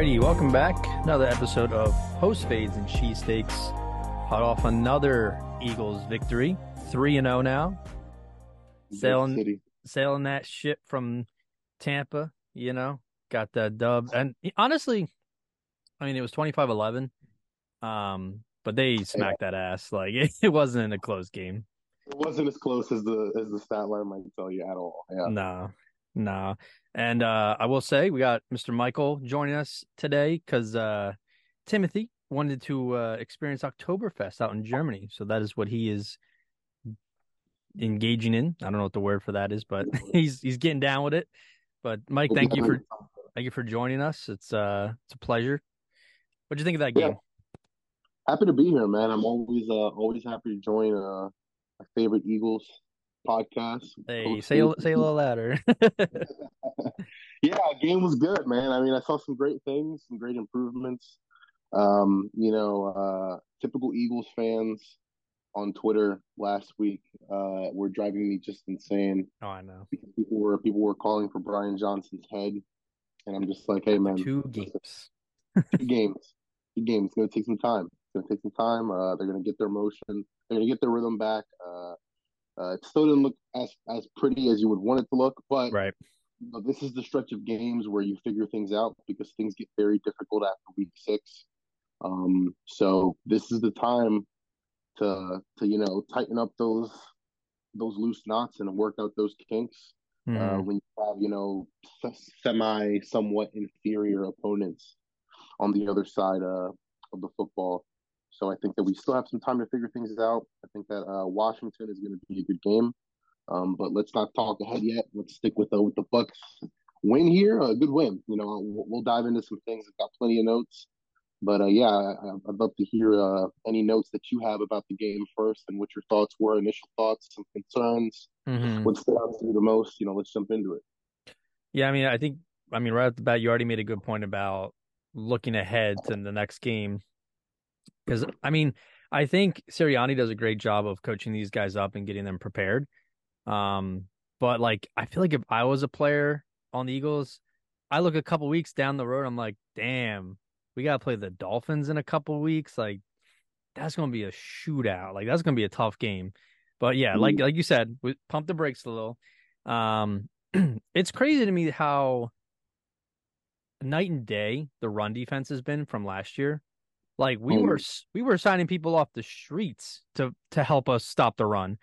Alrighty, welcome back. Another episode of Post Fades and Cheesesteaks. Hot off another Eagles victory. 3 and 0 now. Sailing sailing that ship from Tampa, you know. Got that dub. And honestly, I mean it was 25-11. Um, but they smacked that ass. Like it, it wasn't a close game. It wasn't as close as the as the stat line might tell you at all. Yeah. No, no. And uh, I will say we got Mr. Michael joining us today because uh, Timothy wanted to uh, experience Oktoberfest out in Germany. So that is what he is engaging in. I don't know what the word for that is, but he's he's getting down with it. But Mike, thank you for thank you for joining us. It's uh it's a pleasure. What do you think of that Yeah. game? Happy to be here, man. I'm always uh always happy to join uh my favorite Eagles podcast. Hey, say a, say a little louder. Yeah, game was good, man. I mean, I saw some great things, some great improvements. Um, you know, uh typical Eagles fans on Twitter last week uh were driving me just insane. oh, I know. People were people were calling for Brian Johnson's head, and I'm just like, hey, man, Two games. two games. Two games. It's gonna take some time. It's gonna take some time. Uh, they're gonna get their motion. They're gonna get their rhythm back. Uh, uh, it still didn't look as as pretty as you would want it to look, but Right. you know, this is the stretch of games where you figure things out because things get very difficult after week six. Um, so this is the time to to you know tighten up those those loose knots and work out those kinks uh, Mhm. when you have you know semi somewhat inferior opponents on the other side uh, of the football. So I think that we still have some time to figure things out. I think that uh, Washington is going to be a good game, um, but let's not talk ahead yet. Let's stick with the with the Bucks win here. A good win. You know, we'll, we'll dive into some things. I've got plenty of notes. But uh, yeah, I, I'd love to hear uh, any notes that you have about the game first, and what your thoughts were, initial thoughts, some concerns, Mhm. what stood out to you the most. You know, let's jump into it. Yeah, I mean, I think, I mean, right off the bat, you already made a good point about looking ahead to the next game. Because, I mean, I think Sirianni does a great job of coaching these guys up and getting them prepared. Um, but like, I feel like if I was a player on the Eagles, I look a couple weeks down the road, I'm like, damn, we got to play the Dolphins in a couple weeks. Like, that's going to be a shootout. Like, that's going to be a tough game. But yeah, like like you said, we pump the brakes a little. Um, it's crazy to me how night and day the run defense has been from last year. Like we Mm. were we were signing people off the streets to to help us stop the run,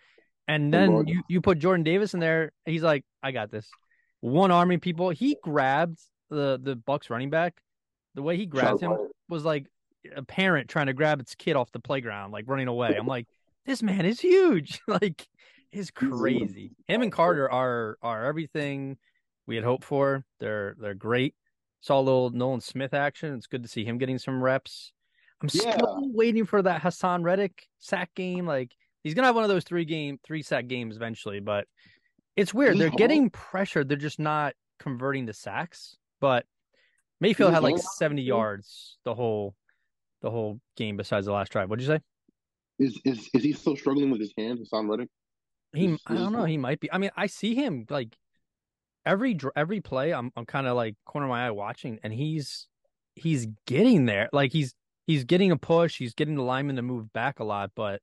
and Oh, then Lord. you you put Jordan Davis in there. He's like, I got this. One arming people. He grabbed the the Bucks running back. The way he grabbed him was like a parent trying to grab its kid off the playground, like running away. I'm like, this man is huge. like, is crazy. Him and Carter are are everything we had hoped for. They're they're great. Saw a little Nolan Smith action. It's good to see him getting some reps. I'm Yeah. still waiting for that Haason Reddick sack game. Like he's gonna have one of those three game three sack games eventually, but it's weird. They're he getting pressured. They're just not converting to sacks. But Mayfield he had like mm-hmm. 70 too? yards the whole the whole game besides the last drive. What'd you say? Is is is he still struggling with his hand, Haason Reddick? He Is- I don't know, he might be. I mean, I see him like every every play I'm I'm kind of like corner of my eye watching and he's he's getting there. Like he's he's getting a push, he's getting the lineman to move back a lot, but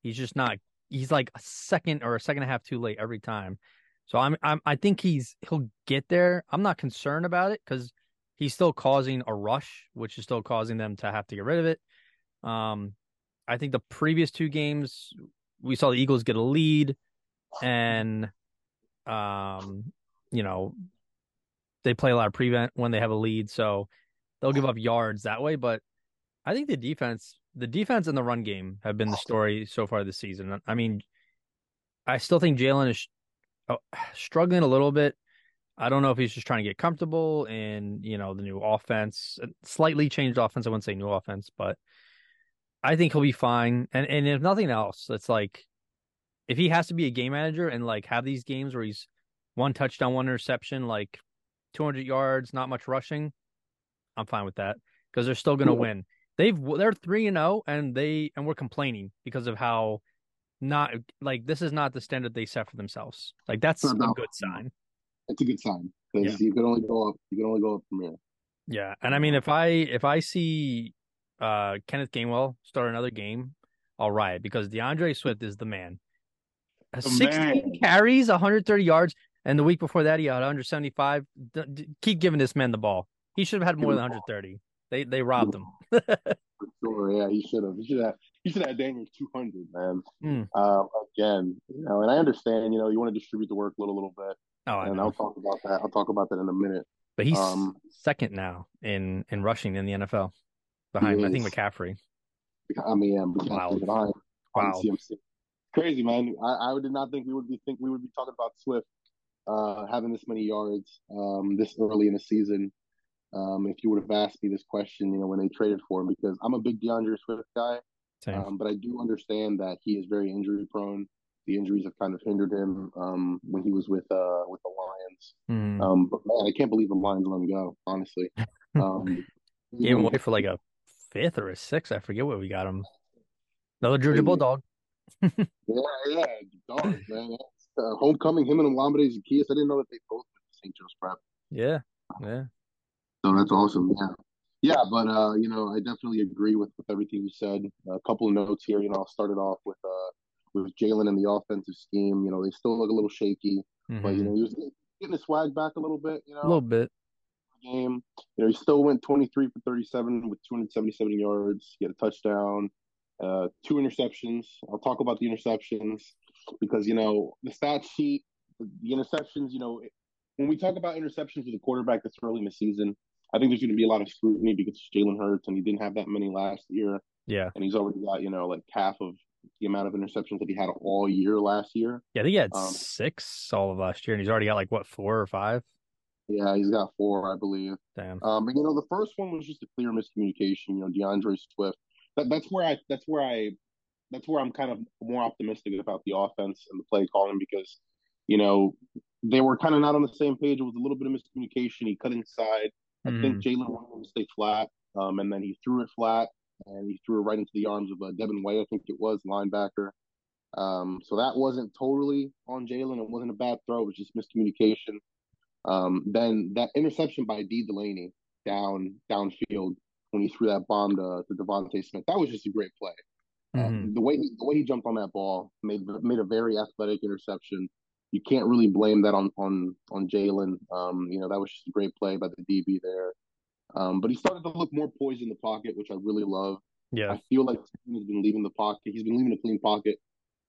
he's just not he's like a second or a second and a half too late every time. So I'm I'm I think he's he'll get there. I'm not concerned about it cuz he's still causing a rush, which is still causing them to have to get rid of it. Um I think the previous two games we saw the Eagles get a lead and um you know they play a lot of prevent when they have a lead so they'll give up yards that way but i think the defense the defense and the run game have been the oh. story so far this season. I mean i still think jalen is oh, struggling a little bit. I don't know if he's just trying to get comfortable in you know the new offense slightly changed offense. I wouldn't say new offense but i think he'll be fine. And and if nothing else it's like if he has to be a game manager and like have these games where he's one touchdown, one interception, like 200 yards, not much rushing, I'm fine with that because they're still going to win. They've they're 3 and 0 and they and we're complaining because of how not like this is not the standard they set for themselves. Like that's a No. good sign. It's a good sign because Yeah. you can only go up. You can only go up from here. Yeah, and I mean, if I if I see uh Kenneth Gainwell start another game, I'll riot because D'Andre Swift is the man. The 16 man. carries, 130 yards, and the week before that he had 175. D- d- keep giving this man the ball. He should have had more than 130. They they robbed him. For sure, yeah, he should have. He should have. He should have Daniels two hundred, man. Mm. Uh, again, you know, and I understand. You know, you want to distribute the work a little, little bit, Oh, I and know. I'll talk about that. I'll talk about that in a minute. But he's Um, second now in in rushing in the NFL behind I think. McCaffrey. I mean, I'm Wow. behind Wow. CMC. Crazy, man. I, I did not think we would be think we would be talking about Swift uh, having this many yards um, this early in the season. Um, if you would have asked me this question, you know, when they traded for him, because I'm a big D'Andre Swift guy, um, but I do understand that he is very injury prone. The injuries have kind of hindered him um, when he was with uh, with the Lions. Um, but man, I can't believe the Lions let him go. Honestly, um, Gave him away for like a fifth or a sixth. I forget what we got him. Another Georgia. Bulldog. Yeah, yeah, dog, man. Uh, homecoming, him and Olamide Zaccheaus. I didn't know that they both went to St. Joe's Prep. Yeah, yeah. So that's awesome. Yeah, yeah. But uh, you know, I definitely agree with with everything you said. a couple of notes here. You know, I'll start it off with uh with Jalen and the offensive scheme. You know, they still look a little shaky, but you Mhm. know, he was getting his swag back a little bit. You know, a little bit. game. You know, he still went 23 for 37 with 277 yards. He had a touchdown, uh, two interceptions. I'll talk about the interceptions because, you know, the stat sheet, the interceptions, you know, when we talk about interceptions with a quarterback that's early in the season, I think there's going to be a lot of scrutiny because Jalen Hurts and he didn't have that many last year. Yeah, And he's already got, you know, like half of the amount of interceptions that he had all year last year. yeah. I think he had Um, six all of last year, and he's already got like what four or five. Yeah, he's got four, I believe. Damn. Um, but you know, the first one was just a clear miscommunication. You know, D'Andre Swift. That, that's where I. That's where I. That's where I'm kind of more optimistic about the offense and the play calling because, you know, they were kind of not on the same page. It was a little bit of miscommunication. He cut inside. I Mhm. think Jalen wanted him to stay flat, um, and then he threw it flat, and he threw it right into the arms of uh, Devin White. I think it was linebacker. Um, so that wasn't totally on Jalen. It wasn't a bad throw. It was just miscommunication. Um, then that interception by Dee Delaney down downfield when he threw that bomb to, to DeVonta Smith, that was just a great play. Uh, Mhm. the way he, the way he jumped on that ball made made a very athletic interception. You can't really blame that on on on Jalen. Um, you know that was just a great play by the DB there. Um, but he started to look more poised in the pocket, which I really love. Yeah, I feel like he's been leaving the pocket. He's been leaving a clean pocket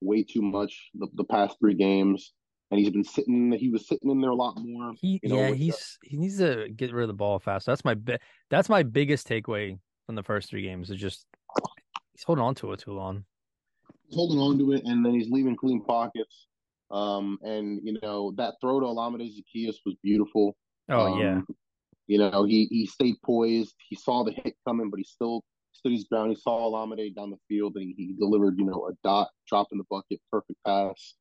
way too much the, the past three games, and he's been sitting. He was sitting in there a lot more. he you know, yeah with the- he's he needs to get rid of the ball fast. That's my that's my biggest takeaway from the first three games. Is just he's holding on to it too long. He's holding on to it, and then he's leaving clean pockets. Um, and you know that throw to Olamide Zaccheaus was beautiful. Oh Um, yeah, You know, he he stayed poised. He saw the hit coming, but he still stood his ground. He saw Olamide down the field, and he, he delivered, you know, a dot, drop in the bucket, perfect pass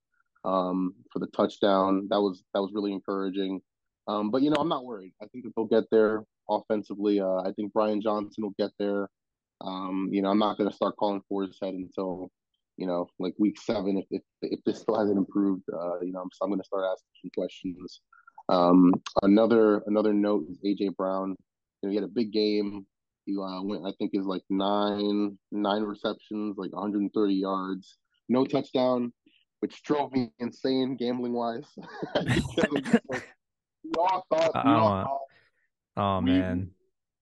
um, for the touchdown. That was that was really encouraging. Um, but you know, I'm not worried. I think that they'll get there offensively. Uh, I think Brian Johnson will get there. Um, you know, I'm not going to start calling for his head until you know, like week seven. If if, if this still hasn't improved, uh, you know, I'm, I'm going to start asking some questions. Um, another another note is AJ Brown. You know, he had a big game. He uh, went, I think, is like nine nine receptions, like 130 yards, no touchdown, which drove me insane gambling wise. we all thought, we all Uh-uh. thought oh we- man,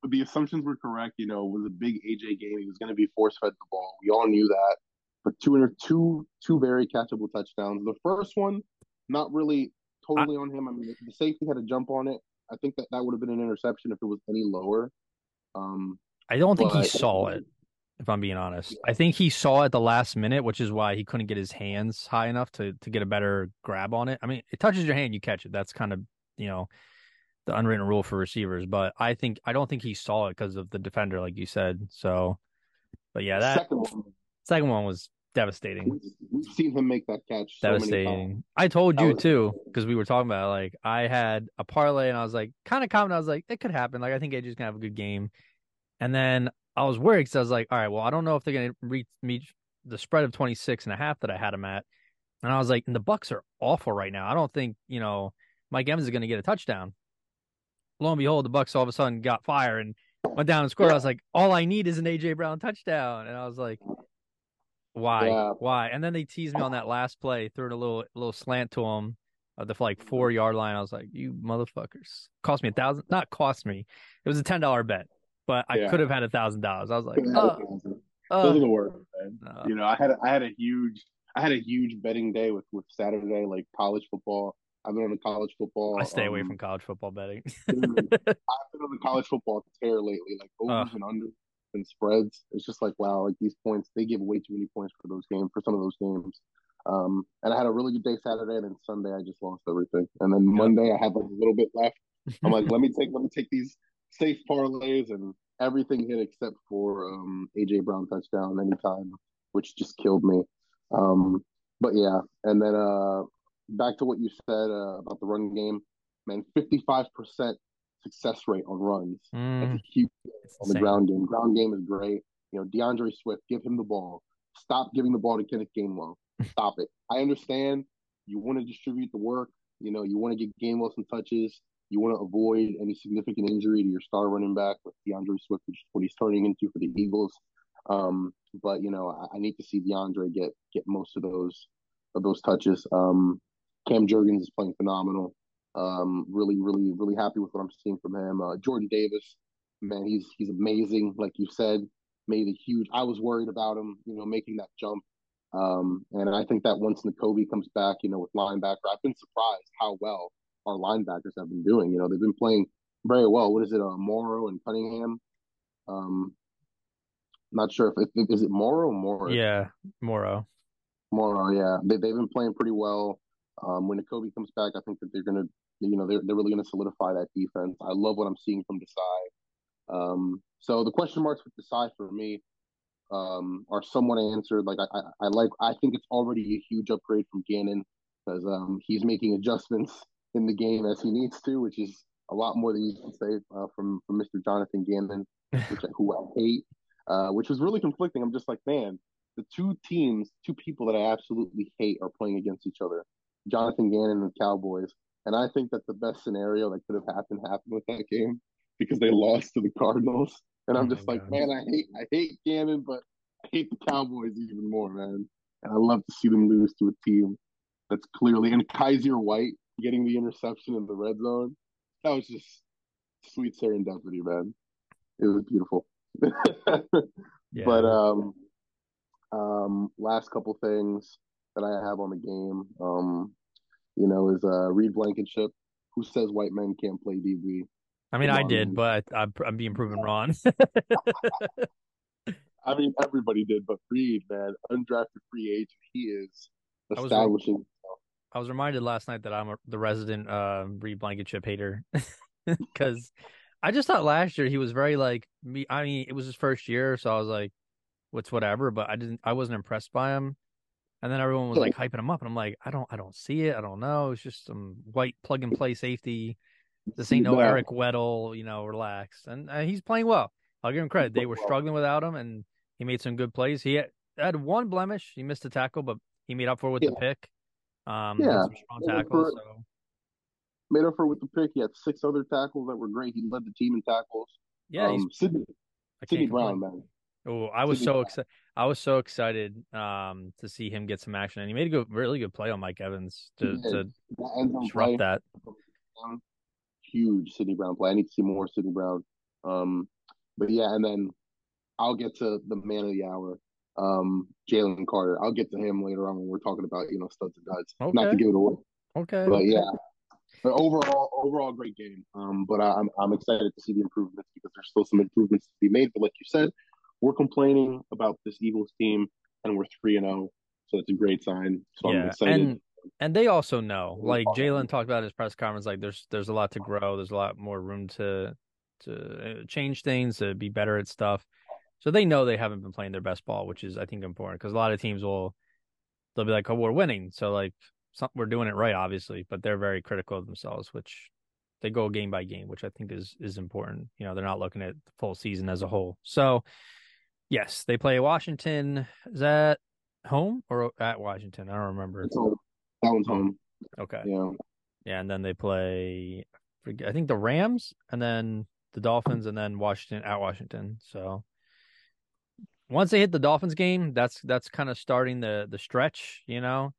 but the assumptions were correct. You know, it was a big AJ game. He was going to be force fed the ball. We all knew that. But two inter- two two very catchable touchdowns. The first one, not really totally on him. I mean, the safety had a jump on it. I think that that would have been an interception if it was any lower. Um, I don't think he saw it. If I'm being honest, I think he saw it the last minute, which is why he couldn't get his hands high enough to to get a better grab on it. I mean, it touches your hand, you catch it. That's kind of you know the unwritten rule for receivers. But I think I don't think he saw it because of the defender, like you said. So, but yeah, that second one was devastating. we've, seen him make that catch so many times. devastating. I told you was- too because we were talking about it, like I had a parlay and I was like kind of confident. I was like it could happen. Like I think AJ's gonna have a good game, and then I was worried because I was like, all right, well I don't know if they're gonna reach meet the spread of 26 and a half that I had him at, and I was like, and the Bucks are awful right now. I don't think you know Mike Evans is gonna get a touchdown, lo and behold, the Bucks all of a sudden got fire and went down and scored. I was like, all I need is an AJ Brown touchdown, and I was like, why, Yeah. why? And then they teased me on that last play, threw a little little slant to him at the like four yard line. I was like, you motherfuckers, cost me a thousand. Not cost me. It was a ten dollar bet, but I Yeah. could have had a thousand dollars. I was like, Those uh, are uh, the worst, uh, You know, I had a, I had a huge I had a huge betting day with with Saturday like college football. I've been on the college football. I stay away um, from college football betting. I've been on the college football tear lately, like overs and unders and spreads. It's just like wow, like these points they give way too many points for those games for some of those games. Um, and I had a really good day Saturday, and then Sunday I just lost everything. And then Yep. Monday I had like a little bit left. I'm like, let me take let me take these safe parlays, and everything hit except for um, AJ Brown touchdown anytime, which just killed me. Um, but yeah, and then uh, back to what you said uh, about the run game, man, 55% success rate on runs. That's Mm, a huge on the ground game. Ground game is great. You know, D'Andre Swift, give him the ball. Stop giving the ball to Kenneth Gainwell. Stop it. I understand you want to distribute the work. You know, you want to get Gainwell some touches. You want to avoid any significant injury to your star running back with D'Andre Swift, which is what he's turning into for the Eagles. Um, but you know, I, I need to see D'Andre get get most of those of those touches. Um, Cam Jurgens is playing phenomenal. Um, really, really, really happy with what I'm seeing from him. Uh, Jordan Davis, man, he's he's amazing. Like you said, made a huge. I was worried about him, you know, making that jump. Um, and I think that once Nakobe comes back, you know, with linebacker, I've been surprised how well our linebackers have been doing. You know, they've been playing very well. What is it, uh, Morrow and Cunningham? Um, not sure if, if is it Morrow or Morris? Yeah, Moro. Morrow, yeah, they they've been playing pretty well. Um, when Kobe comes back, I think that they're gonna, you know, they're they're really gonna solidify that defense. I love what I'm seeing from Desai. Um, so the question marks with Desai for me um, are somewhat answered. Like I, I, I like, I think it's already a huge upgrade from Gannon because um, he's making adjustments in the game as he needs to, which is a lot more than you can say uh, from from Mr. Jonathan Gannon, which who I hate. Uh, which was really conflicting. I'm just like, man, the two teams, two people that I absolutely hate are playing against each other. Jonathan Gannon and the Cowboys. And I think that the best scenario that could have happened happened with that game because they lost to the Cardinals. And I'm Oh just like, God. man, I hate I hate Gannon, but I hate the Cowboys even more, man. And I love to see them lose to a team that's clearly and Kyzir White getting the interception in the red zone. That was just sweet serendipity, man. It was beautiful. Yeah. But um, um, last couple things that I have on the game, um, you know, is uh Reed Blankenship, who says white men can't play DB. I mean, come I on, did, man. but I'm, I'm being proven wrong. I mean, everybody did, but Reed, man, undrafted free agent, he is I was. I was reminded last night that I'm a, the resident uh, Reed Blankenship hater because I just thought last year he was very like me. I mean, it was his first year, so I was like, "What's whatever," but I didn't. I wasn't impressed by him. And then everyone was like hyping him up, and I'm like, I don't, I don't see it. I don't know. It's just some white plug and play safety. This ain't no Yeah. Eric Weddle, you know. Relax, and uh, he's playing well. I'll give him credit. They were struggling without him, and he made some good plays. He had, had one blemish. He missed a tackle, but he made up for it with the pick. Um, Yeah. some strong Yeah, tackles. So Made up for it with the pick. He had six other tackles that were great. He led the team in tackles. yeah, um, Sydney, I Sydney Brown, man. Oh, I was so excited. I was so excited um, to see him get some action, and he made a good, really good play on Mike Evans to, to That disrupt that. huge Sydney Brown play. I need to see more Sydney Brown. Um, but yeah, and then I'll get to the man of the hour, um, Jalen Carter. I'll get to him later on when we're talking about you know studs and duds. Not to give it away, Okay, but yeah. But overall, overall, great game. Um, but I, I'm I'm excited to see the improvements because there's still some improvements to be made. But like you said, we're complaining about this Eagles team, and we're three and zero, so it's a great sign. So I'm yeah, excited. and and they also know, like. Jalen talked about his press conference, like there's there's a lot to grow. There's a lot more room to to uh, change things, to be better at stuff. So they know they haven't been playing their best ball, which is I think important because a lot of teams will they'll be like, "Oh, we're winning," so like some, we're doing it right, obviously, but they're very critical of themselves, which they go game by game, which I think is is important. You know, they're not looking at the full season as a whole. So yes, they play Washington. Is that home or at Washington? I don't remember. It's all- that one's home. Okay. Yeah. Yeah, and then they play I think the Rams and then the Dolphins and then Washington at Washington. So once they hit the Dolphins game, that's that's kind of starting the the stretch, you know.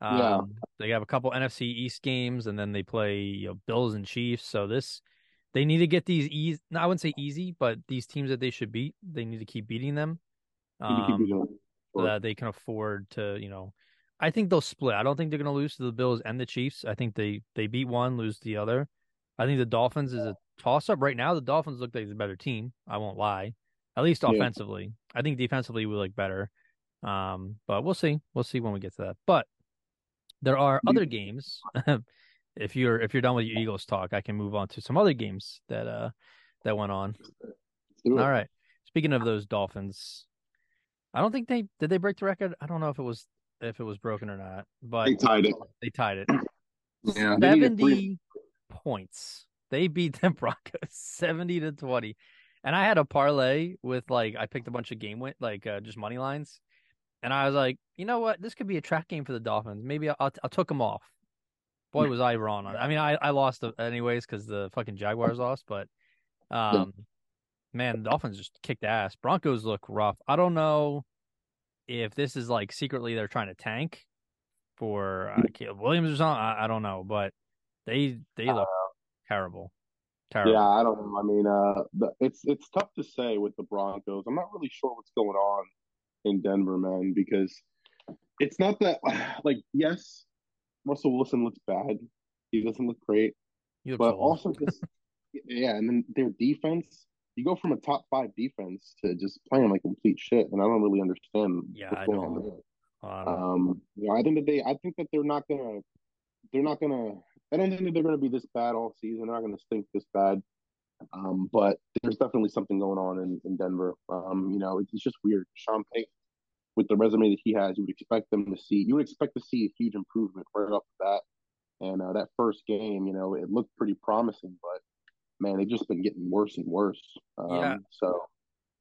Um, Yeah. They have a couple NFC East games, and then they play you know, Bills and Chiefs. So this, they need to get these easy. No, I wouldn't say easy, but these teams that they should beat, they need to keep beating them, um, it. so that they can afford to, you know. I think they'll split. I don't think they're going to lose to the Bills and the Chiefs. I think they they beat one, lose the other. I think the Dolphins is a toss up right now. The Dolphins look like the better team. I won't lie, at least Yeah. offensively. I think defensively we look better. Um, but we'll see. We'll see when we get to that. But there are other games. if you're if you're done with your Eagles talk, I can move on to some other games that uh that went on. Let's do it. All right. Speaking of those Dolphins, I don't think they did they break the record. I don't know if it was if it was broken or not, but They tied it. they tied it. Yeah, they needed three- Seventy points. They beat the Broncos seventy to twenty, and I had a parlay with like I picked a bunch of game win like uh, just money lines, and I was like, you know what, this could be a track game for the Dolphins. Maybe I'll I'll took them off. Boy, was I wrong on. it. I mean, I I lost anyways because the fucking Jaguars lost, but um, man, the Dolphins just kicked ass. Broncos look rough. I don't know if this is like secretly they're trying to tank for uh, Caleb Williams or something. I, I don't know, but they they look terrible, terrible. Yeah, I don't know. I mean, uh, the, it's it's tough to say with the Broncos. I'm not really sure what's going on in Denver, man, because it's not that like yes, Russell Wilson looks bad. He doesn't look great, but old. also just yeah, and then their defense. You go from a top five defense to just playing like complete shit, and I don't really understand Yeah, what's I going don't- on there. I don't. Um, you know, I think that they, I think that they're not gonna, they're not gonna. I don't think that they're gonna be this bad all season. They're not gonna stink this bad. Um, but there's definitely something going on in, in Denver. Um, you know, it's, it's just weird. Sean Payton, with the resume that he has, you would expect them to see, you would expect to see a huge improvement right off the bat. And uh, that first game, you know, it looked pretty promising, but man, they've just been getting worse and worse. Um, Yeah. So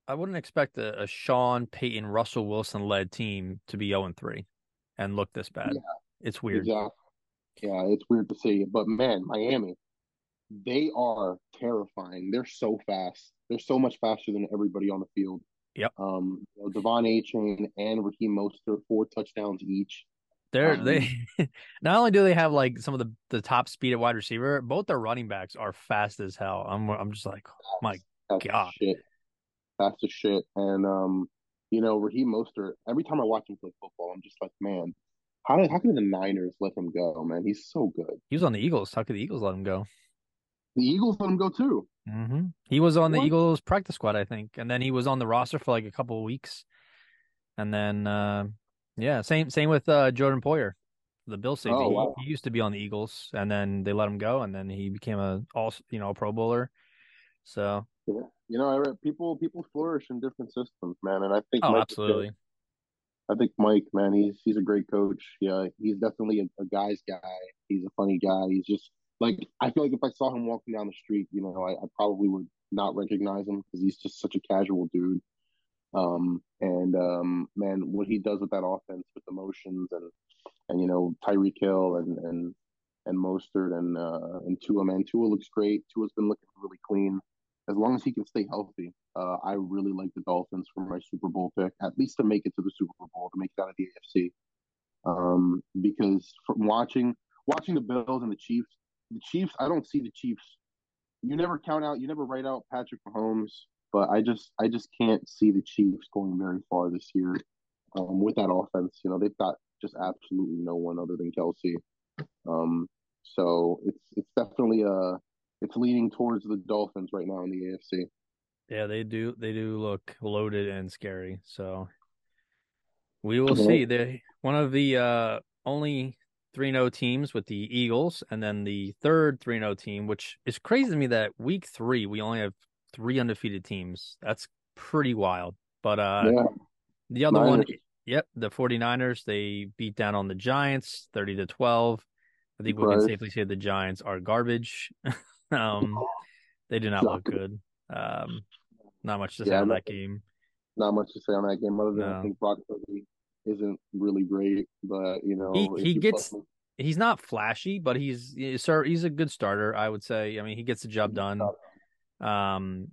I wouldn't expect a, a Sean Payton, Russell Wilson led team to be 0 3 and look this bad. Yeah. It's weird. Exactly. Yeah, it's weird to see. But man, Miami, they are terrifying. They're so fast. They're so much faster than everybody on the field. Yep. Um, you know, De'Von Achane and Raheem Mostert, four touchdowns each. They're Um, they not only do they have like some of the, the top speed at wide receiver, both their running backs are fast as hell. I'm I'm just like, oh my God. shit. That's the shit. And um, you know, Raheem Mostert, every time I watch him play football, I'm just like, man, how did how can the Niners let him go, man? He's so good. he was on the Eagles. How could the Eagles let him go? The Eagles let him go too. hmm He was on the What? Eagles practice squad, I think, and then he was on the roster for like a couple of weeks, and then uh, yeah, same same with uh, Jordan Poyer, the Bill safety. Oh, He- wow. he, used to be on the Eagles, and then they let him go, and then he became a all you know a Pro Bowler. So Yeah. You know, I read, people people flourish in different systems, man, and I think oh, Mike absolutely. I think Mike, man, he's he's a great coach. Yeah, he's definitely a, a guy's guy. He's a funny guy. He's just like I feel like if I saw him walking down the street, you know, I, I probably would not recognize him because he's just such a casual dude. Um, and um, man, what he does with that offense, with the motions and and you know Tyreek Hill and and and Mostert and uh, and Tua, man, Tua looks great. Tua's been looking really clean. As long as he can stay healthy, uh, I really like the Dolphins for my Super Bowl pick, at least to make it to the Super Bowl, to make it out of the AFC. Um, because from watching watching the Bills and the Chiefs, the Chiefs, I don't see the Chiefs. You never count out, you never write out Patrick Mahomes, but I just I just can't see the Chiefs going very far this year um, with that offense. You know, they've got just absolutely no one other than Kelce. Um, so it's it's definitely a it's leaning towards the Dolphins right now in the AFC. Yeah, they do. They do look loaded and scary. So we will Yeah. see. They one of the uh, only three 0 teams with the Eagles, and then the third three 0 team, which is crazy to me that week three we only have three undefeated teams. That's pretty wild. But uh, yeah, the other one, yep, the 49ers, they beat down on the Giants 30 to 12. I think we can safely say the Giants are garbage. um, they do not look good. Um, not much to say Yeah, on that game. not much to say on that game other than No. I think Brock Purdy isn't really great, but you know He- he gets- put him- he's not flashy, but he's sir he's a good starter. I would say. I mean, he gets the job done. Um,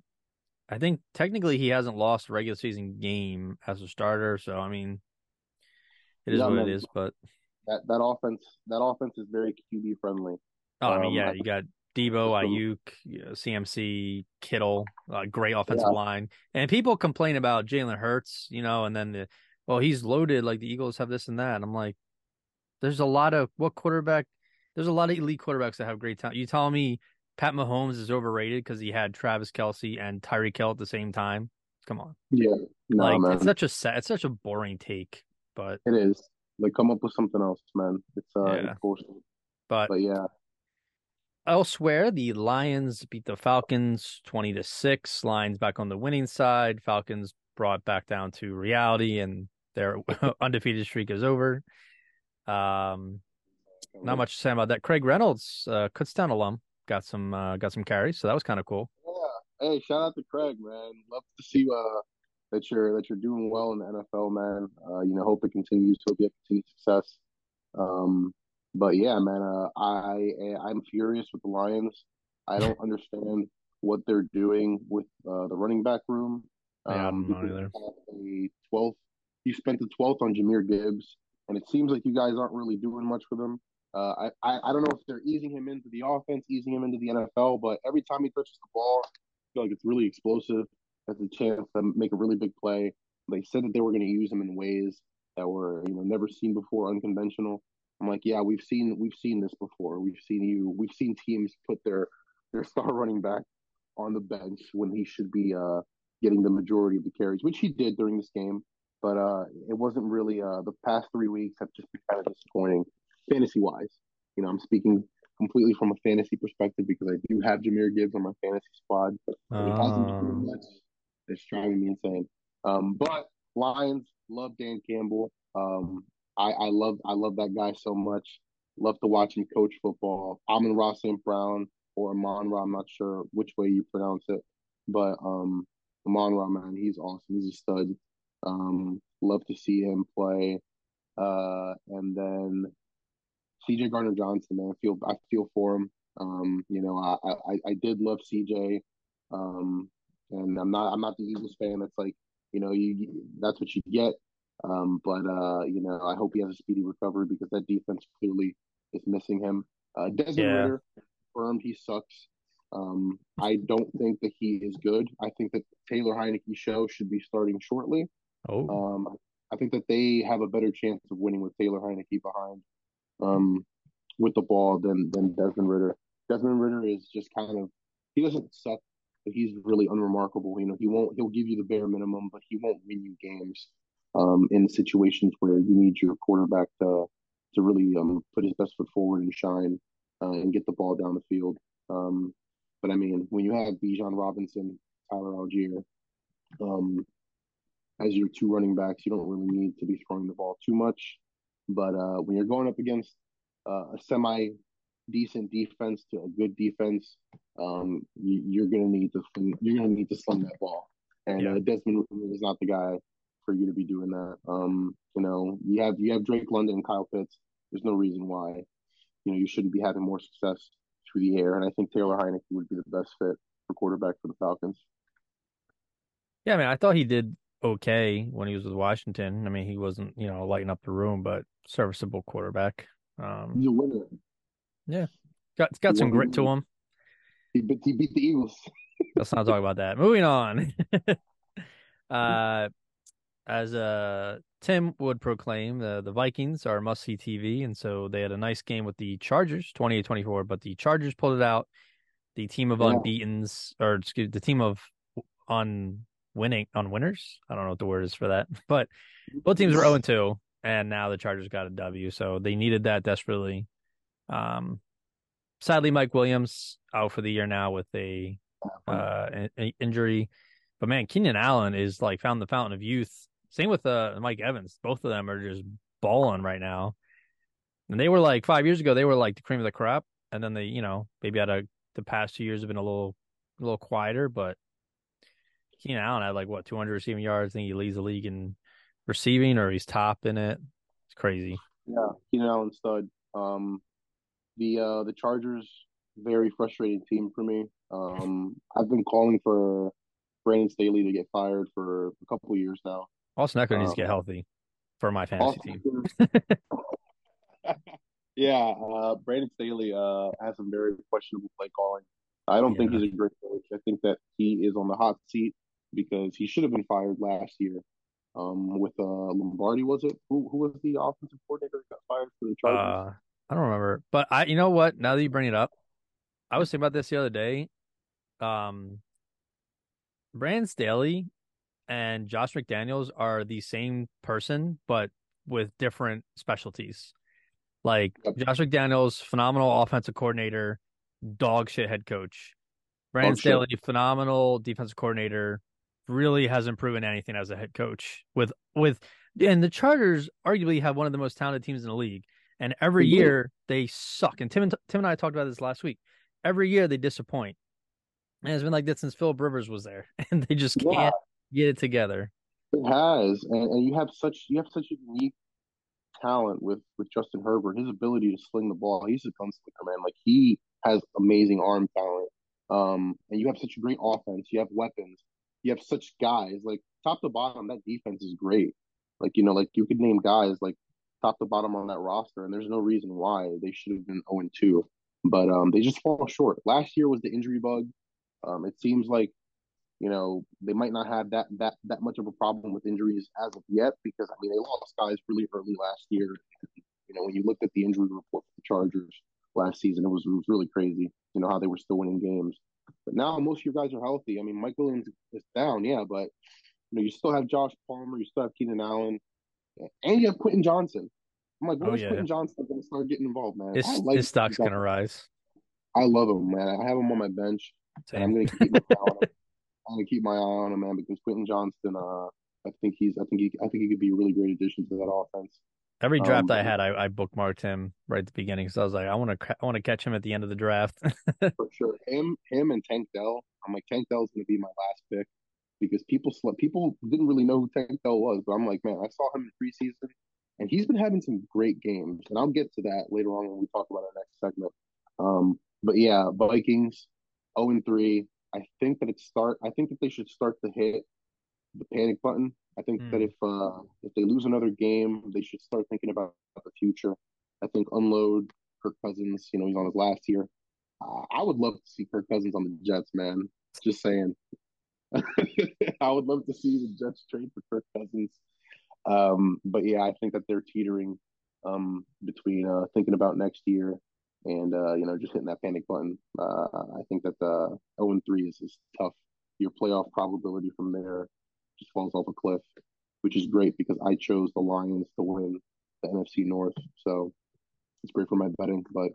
I think technically he hasn't lost a regular season game as a starter. So I mean, it is yeah, what man. it is. But that that offense that offense is very QB friendly. Oh, I mean, um, yeah, you got you know, CMC, Kittle, uh, great offensive yeah. line, and people complain about Jalen Hurts, you know, and then the well, he's loaded. Like the Eagles have this and that. I'm like, there's a lot of what quarterback? There's a lot of elite quarterbacks that have great talent. You tell me Pat Mahomes is overrated because he had Travis Kelce and Tyreek Hill at the same time. Come on. Yeah. No, like man. it's such a set, it's such a boring take, but it is. Like come up with something else, man. It's uh yeah. But, but yeah. Elsewhere, the Lions beat the Falcons 20 to 6. Lions back on the winning side. Falcons brought back down to reality and their undefeated streak is over. Um not much to say about that. Craig Reynolds, uh, Kutztown alum, got some uh, got some carries, so that was kind of cool. Yeah. Hey, shout out to Craig, man. Love to see uh, that you're that you're doing well in the NFL, man. Uh, you know, hope it continues. Hope you have continued success. Um, but yeah, man, uh, I I'm furious with the Lions. I don't understand what they're doing with uh, the running back room. Um, yeah, I don't know either. A 12th, you spent the 12th on Jahmyr Gibbs, and it seems like you guys aren't really doing much with him. Uh, I, I, I don't know if they're easing him into the offense, easing him into the NFL, but every time he touches the ball, I feel like it's really explosive. Has a chance to make a really big play. They said that they were going to use him in ways that were you know never seen before, unconventional. I'm like, yeah, we've seen we've seen this before. We've seen you. We've seen teams put their their star running back on the bench when he should be uh, getting the majority of the carries, which he did during this game. But uh, it wasn't really. Uh, the past three weeks have just been kind of disappointing fantasy wise. You know, I'm speaking completely from a fantasy perspective because I do have Jahmyr Gibbs on my fantasy squad. But it hasn't been um. much. It's driving me insane. Um, but Lions love Dan Campbell. Um, I, I love I love that guy so much. Love to watch him coach football. Amon Ross St. Brown or Amon-Ra, I'm not sure which way you pronounce it, but um, Amon-Ra, man, he's awesome. He's a stud. Um, love to see him play. Uh, and then CJ Gardner Johnson, man, I feel I feel for him. Um, you know, I, I I did love CJ. Um, and I'm not I'm not the Eagles fan that's like, you know, you that's what you get. Um, but uh, you know, I hope he has a speedy recovery because that defense clearly is missing him. Uh, Desmond yeah. Ridder confirmed he sucks. Um, I don't think that he is good. I think that Taylor Heinicke show should be starting shortly. Oh. Um, I think that they have a better chance of winning with Taylor Heinicke behind um, with the ball than than Desmond Ridder. Desmond Ridder is just kind of he doesn't suck, but he's really unremarkable. You know, he won't he'll give you the bare minimum, but he won't win you games um, in situations where you need your quarterback to to really um, put his best foot forward and shine uh, and get the ball down the field. Um, but I mean, when you have Bijan Robinson, Tyler Allgeier, um, as your two running backs, you don't really need to be throwing the ball too much. But uh, when you're going up against uh, a semi decent defense to a good defense, um, you, are gonna need to you're gonna need to sling that ball. And yeah. uh, Desmond is not the guy for you to be doing that. Um, you know, you have you have Drake London and Kyle Pitts. There's no reason why, you know, you shouldn't be having more success through the air. And I think Taylor Heinicke would be the best fit for quarterback for the Falcons. Yeah, I mean, I thought he did okay when he was with Washington. I mean, he wasn't, you know, lighting up the room, but serviceable quarterback. Um, He's a winner. Yeah, got got he some grit to him. He beat, he beat the Eagles. Let's not talk about that. Moving on. uh, as uh Tim would proclaim, the the Vikings are must see TV, and so they had a nice game with the Chargers, 28-24, but the Chargers pulled it out. The team of yeah. unbeaten's, or excuse the team of on winning on winners. I don't know what the word is for that, but both teams were 0 2, and now the Chargers got a W, so they needed that desperately. Um, sadly, Mike Williams out for the year now with a uh injury, but man, Keenan Allen is like found the fountain of youth. Same with uh Mike Evans. Both of them are just balling right now. And they were like five years ago, they were like the cream of the crop, and then they, you know, maybe out of the past two years have been a little, a little quieter, but Keenan Allen had like what 200 receiving yards. I think he leads the league in receiving, or he's top in it. It's crazy. Yeah, Keenan Allen stud. Um, the uh, the Chargers, very frustrating team for me. Um, I've been calling for Brandon Staley to get fired for a couple years now. Austin Ekeler needs to get Um, healthy for my fantasy Austin team. Yeah, uh, Brandon Staley uh, has some very questionable play calling. I don't think he's a great coach. I think that he is on the hot seat because he should have been fired last year. Um, with uh, Lombardi, was it? Who who was the offensive coordinator that got fired for the Chargers? Uh, I don't remember, but I, you know what? Now that you bring it up, I was thinking about this the other day. Um, Brandon Staley and Josh McDaniels are the same person, but with different specialties. Like. Josh McDaniels, phenomenal offensive coordinator, dog shit head coach. Brandon shit. Staley, phenomenal defensive coordinator, really hasn't proven anything as a head coach. With with and the Chargers arguably have one of the most talented teams in the league, and every do. year they suck. And Tim and Tim and I talked about this last week. Every year they disappoint, and it's been like that since Philip Rivers was there, and they just can't get it together. it has, and, and you have such you have such a unique talent with with Justin Herbert. His ability to sling the ball, he's a gunslinger, man. Like he has amazing arm talent. Um, and you have such a great offense. You have weapons. You have such guys. Like top to bottom, that defense is great. Like you know, like you could name guys like top to bottom on that roster, and there's no reason why they should have been 0 2. But um, they just fall short. Last year was the injury bug. Um, it seems like you know they might not have that that that much of a problem with injuries as of yet because I mean they lost guys really early last year. You know when you looked at the injury report for the Chargers last season, it was it was really crazy. You know how they were still winning games, but now most of your guys are healthy. I mean Mike Williams is down, yeah, but you know you still have Josh Palmer, you still have Keenan Allen, and you have Quentin Johnston. I'm like, when Oh is yeah, Quentin Johnston going to start getting involved, man? His like his stock's gonna rise. I love him, man. I have him on my bench, and I'm going to keep my eye on him. I'm gonna keep my eye on him, man, because Quentin Johnston, uh, I think he's, I think he, I think he could be a really great addition to that offense. Every Um, draft I had, I, I bookmarked him right at the beginning because I was like, I want to I want to catch him at the end of the draft. for sure. Him, him, and Tank Dell. I'm like, Tank Dell's gonna be my last pick because people slept, people didn't really know who Tank Dell was, but I'm like, man, I saw him in preseason, and he's been having some great games, and I'll get to that later on when we talk about our next segment. Um, but yeah, Vikings, 0 and 3. I think that it start. I think that they should start to hit the panic button. I think that Hmm. if uh, if they lose another game, they should start thinking about the future. I think unload Kirk Cousins. You know, he's on his last year. Uh, I would love to see Kirk Cousins on the Jets, man. Just saying. I would love to see the Jets trade for Kirk Cousins. Um, but yeah, I think that they're teetering um, between uh, thinking about next year and uh, you know just hitting that panic button. Uh, I think that the 0 and 3 is, is tough. Your playoff probability from there just falls off a cliff, which is great because I chose the Lions to win the NFC North. So it's great for my betting. But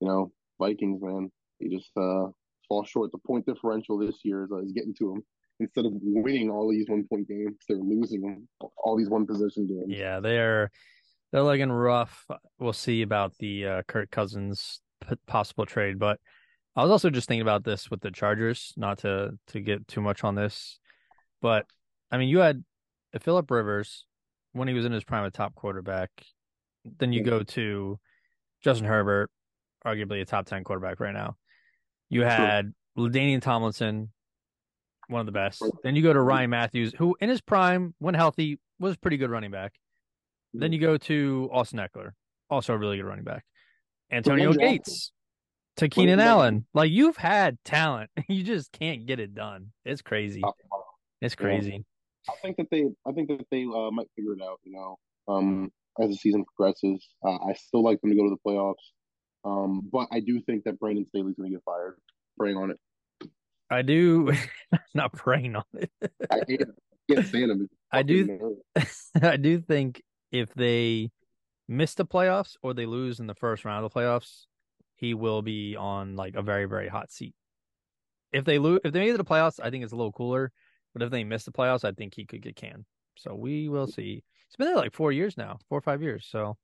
you know, Vikings, man, they just uh, fall short. The point differential this year is, uh, is getting to them. Instead of winning all these one point games, they're losing all these one possession games. yeah, they're they're looking rough. We'll see about the uh, Kirk Cousins p- possible trade, but I was also just thinking about this with the Chargers. Not to to get too much on this, but I mean, you had Philip Rivers when he was in his prime, a top quarterback. Then you go to Justin Herbert, arguably a top ten quarterback right now. You had LaDainian Tomlinson, one of the best. Then you go to Ryan Mathews, who in his prime, when healthy, was a pretty good running back. Then you go to Austin Ekeler, also a really good running back. Antonio Gates to Keenan Allen. Like you've had talent, you just can't get it done. It's crazy. To. It's Yeah. crazy. I think that they, I think that they uh, might figure it out. You know, um, as the season progresses, uh, I still like them to go to the playoffs. Um, but I do think that Brandon Staley's going to get fired. Praying on it. I do not praying on it. I. I can't stand him. I do- I do think if they miss the playoffs or they lose in the first round of the playoffs, he will be on like a very very hot seat. If they lose, if they made it to the playoffs, I think it's a little cooler. But if they miss the playoffs, I think he could get canned. So we will see. It's been there like four years now, four or five years. So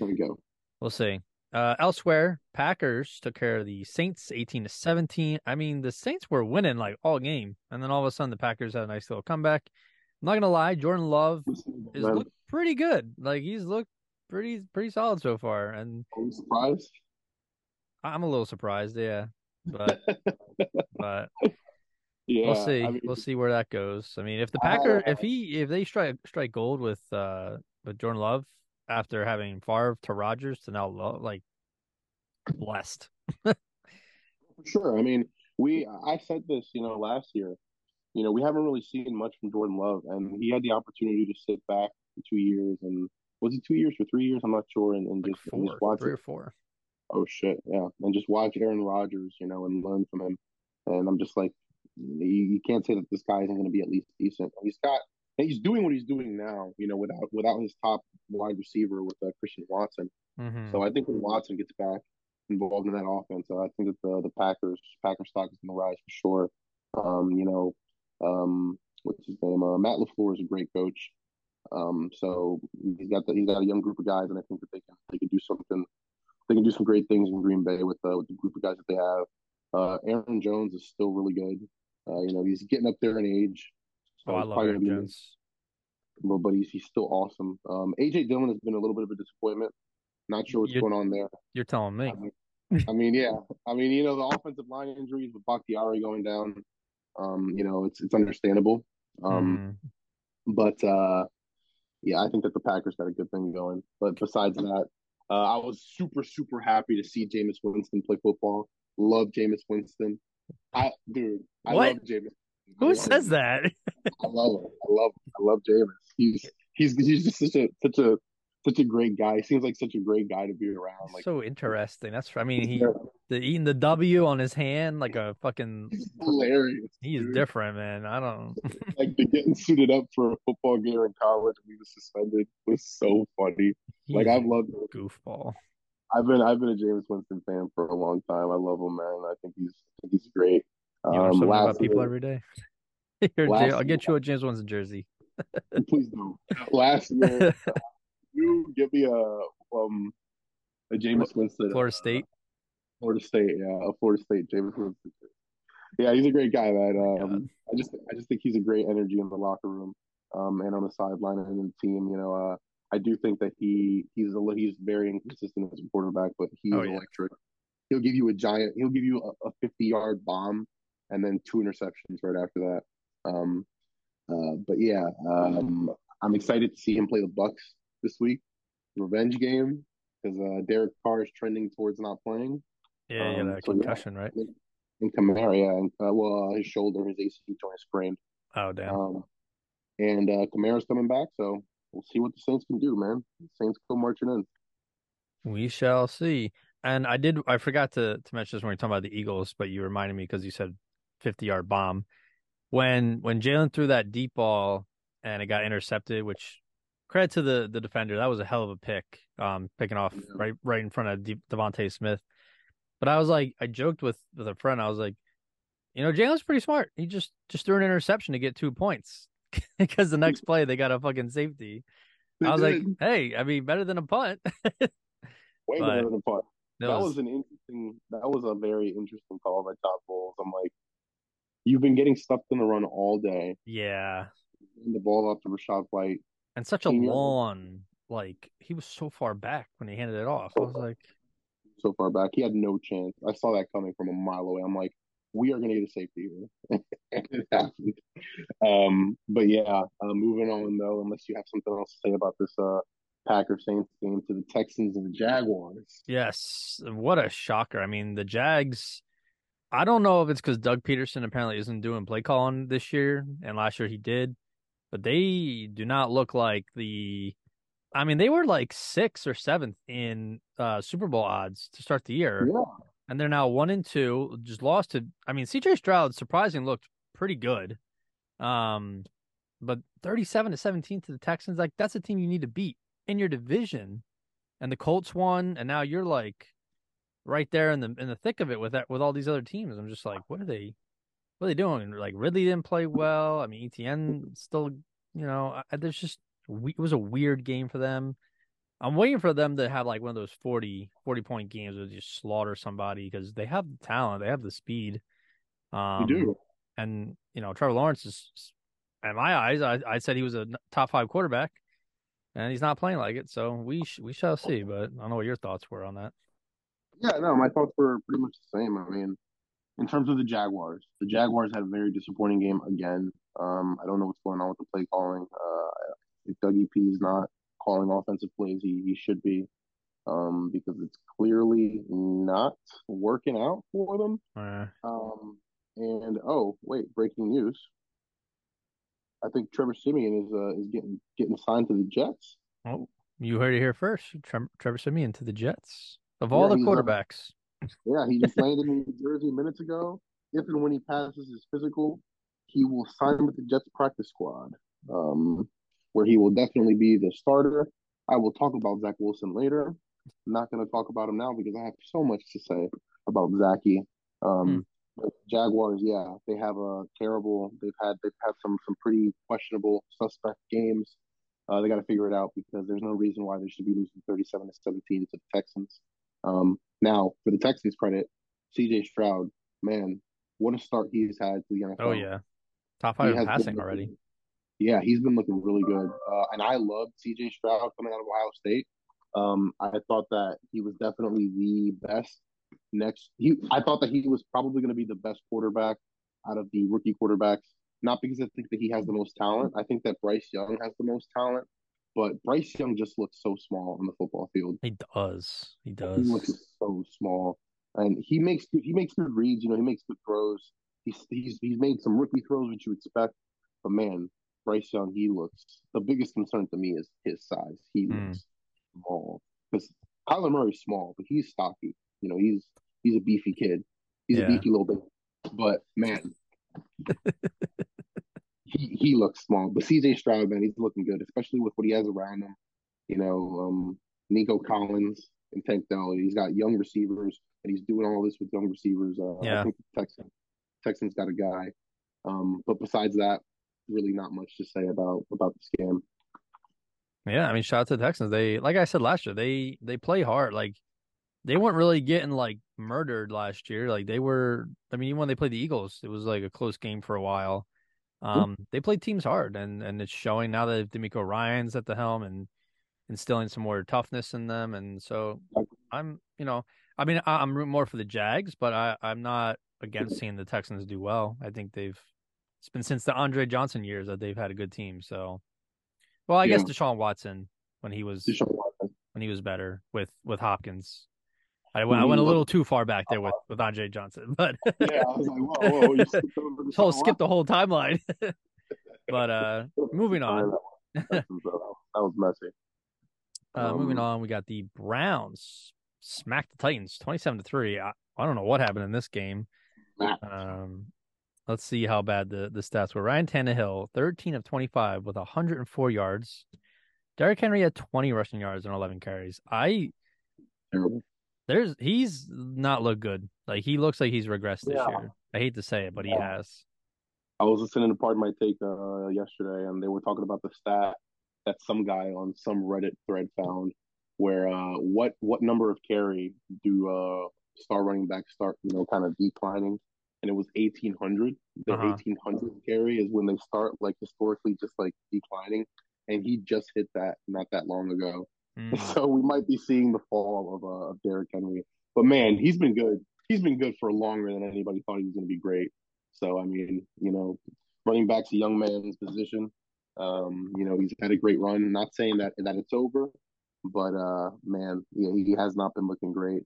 we go. we'll see. Uh, elsewhere, Packers took care of the Saints, eighteen to seventeen. I mean, the Saints were winning like all game, and then all of a sudden, the Packers had a nice little comeback. I'm not gonna lie, Jordan Love is looked pretty good. Like he's looked pretty pretty solid so far, and Are you surprised? I'm a little surprised. Yeah, but but Yeah, we'll see. I mean, we'll see where that goes. I mean, if the Packer, if he, if they strike strike gold with uh with Jordan Love after having Favre to Rodgers to now Love, like blessed. For sure. I mean, we I said this, you know, last year. You know, we haven't really seen much from Jordan Love, and he had the opportunity to sit back two years, and was it two years or three years? I'm not sure, and, and Like just, and four, just watch three it. or four. Oh shit, yeah, and just watch Aaron Rodgers, you know, and learn from him. And I'm just like, you, you can't say that this guy isn't going to be at least decent. He's got, and he's doing what he's doing now, you know, without without his top wide receiver with uh, Christian Watson. Mm-hmm. So I think when Watson gets back involved in that offense, uh, I think that the the Packers Packer stock is going to rise for sure. Um, you know, um, what's his name? Uh, Matt Lafleur is a great coach. Um, so he's got the, he's got a young group of guys, and I think that they can they can do something. They can do some great things in Green Bay with, uh, with the group of guys that they have. Uh, Aaron Jones is still really good. Uh, you know, he's getting up there in age. oh, I love Aaron Jones. well, but he's, he's still awesome. Um, AJ Dillon has been a little bit of a disappointment. Not sure what's You- going on there. You're telling me. I mean, I mean, yeah. I mean, you know, the offensive line injuries with Bakhtiari going down, um, you know, it's it's understandable. Um, Mhm. but uh, yeah, I think that the Packers got a good thing going. But besides that, uh, I was super super happy to see Jameis Winston play football. Love Jameis Winston. I dude, I What? love Jameis. Who says him. that? I love him. I love him. I love Jameis. He's he's he's just such a such a such a great guy. He seems like such a great guy to be around. Like so interesting. That's I mean he the eating the W on his hand like a fucking he's hilarious. he is dude. different, man. I don't Like the getting suited up for a football game in college and he was suspended was so funny. Like I've loved a goofball. I've been I've been a Jameis Winston fan for a long time. I love him, man. I think he's I think he's great. You learn Um, something about people year- every day. Here, I'll get you a Jameis Winston jersey. please don't. Last year, you give me a um a Jameis Winston Florida uh, State. Florida State, yeah, a Florida State Jameis Winston. Yeah, he's a great guy, man. Um, I just I just think he's a great energy in the locker room, um, and on the sideline and in the team. You know, uh, I do think that he he's a he's very inconsistent as a quarterback, but he's Oh, yeah. electric. He'll give you a giant. He'll give you a, a fifty yard bomb, and then two interceptions right after that. Um, uh, but yeah, um, I'm excited to see him play the Bucks this week, revenge game, because uh, Derek Carr is trending towards not playing. Yeah, yeah, Um, that so, yeah. concussion, right? And Kamara, yeah, and uh, well, uh, his shoulder, his AC joint sprained. Oh damn. Um, and uh, Kamara's coming back, so we'll see what the Saints can do, man. Saints go marching in. We shall see. And I did I forgot to to mention this when we were talking about the Eagles, but you reminded me because you said fifty yard bomb. When when Jalen threw that deep ball and it got intercepted, which credit to the the defender, that was a hell of a pick. Um picking off Yeah. right right in front of De- DeVonta Smith. But I was like I joked with with a friend, I was like, you know, Jalen's pretty smart. He just just threw an interception to get two points. because the next play they got a fucking safety. I was like, hey, I mean, better than a punt. way better than a punt. That was- was an interesting. That was a very interesting call by Todd Bowles. I'm like, you've been getting stuffed in the run all day. yeah. And the ball off to Rachaad White. And such a Senior. long, like he was so far back when he handed it off. I was like, so far back. He had no chance. I saw that coming from a mile away. I'm like, we are going to get a safety here. it happened. Um, but yeah, uh, moving on though, unless you have something else to say about this uh, Packer Saints game to the Texans and the Jaguars. yes, what a shocker. I mean, the Jags. I don't know if it's because Doug Pederson apparently isn't doing play calling this year, and last year he did, but they do not look like the. I mean, they were like sixth or seventh in uh, Super Bowl odds to start the year. Yeah, and they're now one and two. Just lost to. I mean, CJ Stroud surprisingly looked pretty good. Um, but thirty-seven to seventeen to the Texans, like that's a team you need to beat in your division. And the Colts won, and now you're like right there in the in the thick of it with that with all these other teams. I'm just like, what are they? What are they doing? Like Ridley didn't play well. I mean, ETN still, you know, I, there's just it was a weird game for them. I'm waiting for them to have like one of those 40, 40 point games where they just slaughter somebody because they have the talent, they have the speed. Um, do. And you know, Trevor Lawrence is, in my eyes, I, I said he was a top five quarterback, and he's not playing like it. So we sh- we shall see. But I don't know what your thoughts were on that. Yeah, no, my thoughts were pretty much the same. I mean, in terms of the Jaguars, the Jaguars had a very disappointing game again. Um, I don't know what's going on with the play calling. Uh, if Dougie P is not calling offensive plays, he, he should be, um, because it's clearly not working out for them. Uh, Um, and oh, wait, breaking news. I think Trevor Siemian is uh, is getting getting signed to the Jets. oh, you heard it here first. Tre- Trevor Siemian to the Jets of all Yeah, the quarterbacks. Yeah, he just landed in New Jersey minutes ago. If and when he passes his physical, he will sign with the Jets practice squad, um, where he will definitely be the starter. I will talk about Zach Wilson later. I'm not going to talk about him now because I have so much to say about Zachy. Um, Hmm. Jaguars, yeah, they have a terrible. They've had they've had some some pretty questionable suspect games. Uh, they got to figure it out because there's no reason why they should be losing 37 to 17 to the Texans. Um, now, for the Texans' credit, C.J. Stroud, man, what a start he's had to the NFL. Oh yeah, top five been passing already. Yeah, he's been looking really good. Uh, and I loved C.J. Stroud coming out of Ohio State. Um, I thought that he was definitely the best next. He, I thought that he was probably going to be the best quarterback out of the rookie quarterbacks. Not because I think that he has the most talent. I think that Bryce Young has the most talent. But Bryce Young just looks so small on the football field. He does. He He does. looks so small, and he makes good, he makes good reads. You know, he makes good throws. He's he's he's made some rookie throws, which you expect. But man, Bryce Young, he looks. The biggest concern to me is his size. He Hmm. looks small because Kyler Murray's small, but he's stocky. You know, he's he's a beefy kid. He's Yeah. a beefy little bit. But man, he he looks small. But CJ Stroud, man, he's looking good, especially with what he has around him. You know, um, Nico Collins and Tank Dell. He's got young receivers, and he's doing all this with young receivers. Uh, Yeah. I think Texans Texans got a guy. Um, but besides that, really not much to say about about this game. Yeah, I mean, shout out to the Texans. They, like I said last year, they they play hard. Like they weren't really getting like murdered last year. Like they were. I mean, even when they played the Eagles, it was like a close game for a while. Um, they played teams hard, and and it's showing now that DeMeco Ryans at the helm and instilling some more toughness in them. And so I'm, you know, I mean, I'm rooting more for the Jags, but I I'm not against seeing the Texans do well. I think they've. It's been since the Andre Johnson years that they've had a good team. So, well, I guess Deshaun Watson when he was Deshaun Watson. when he was better with with Hopkins. I went I went a little too far back there with with Andre Johnson, but Yeah, I was like, whoa, whoa, you skipped over Deshaun skip the whole timeline. but uh, moving on. that was messy. Uh, moving Um, on, we got the Browns smacked the Titans twenty seven to three. I, I don't know what happened in this game. Um, let's see how bad the the stats were. Ryan Tannehill, thirteen of twenty five with hundred and four yards. Derrick Henry had twenty rushing yards and eleven carries. I there's he's not looked good. Like he looks like he's regressed this Yeah. year. I hate to say it, but he has. I was listening to part of my take uh, yesterday, and they were talking about the stat that some guy on some Reddit thread found, where uh, what what number of carry do uh, star running backs start, you know, kind of declining, and it was eighteen hundred. The Uh-huh. eighteen hundred carry is when they start like historically just like declining, and he just hit that not that long ago. Mm. So we might be seeing the fall of uh, of Derrick Henry. But man, he's been good. He's been good for longer than anybody thought he was going to be great. So I mean, you know, running back's a young man's position. Um, you know, he's had a great run. Not saying that that it's over, but uh, man, yeah, he has not been looking great.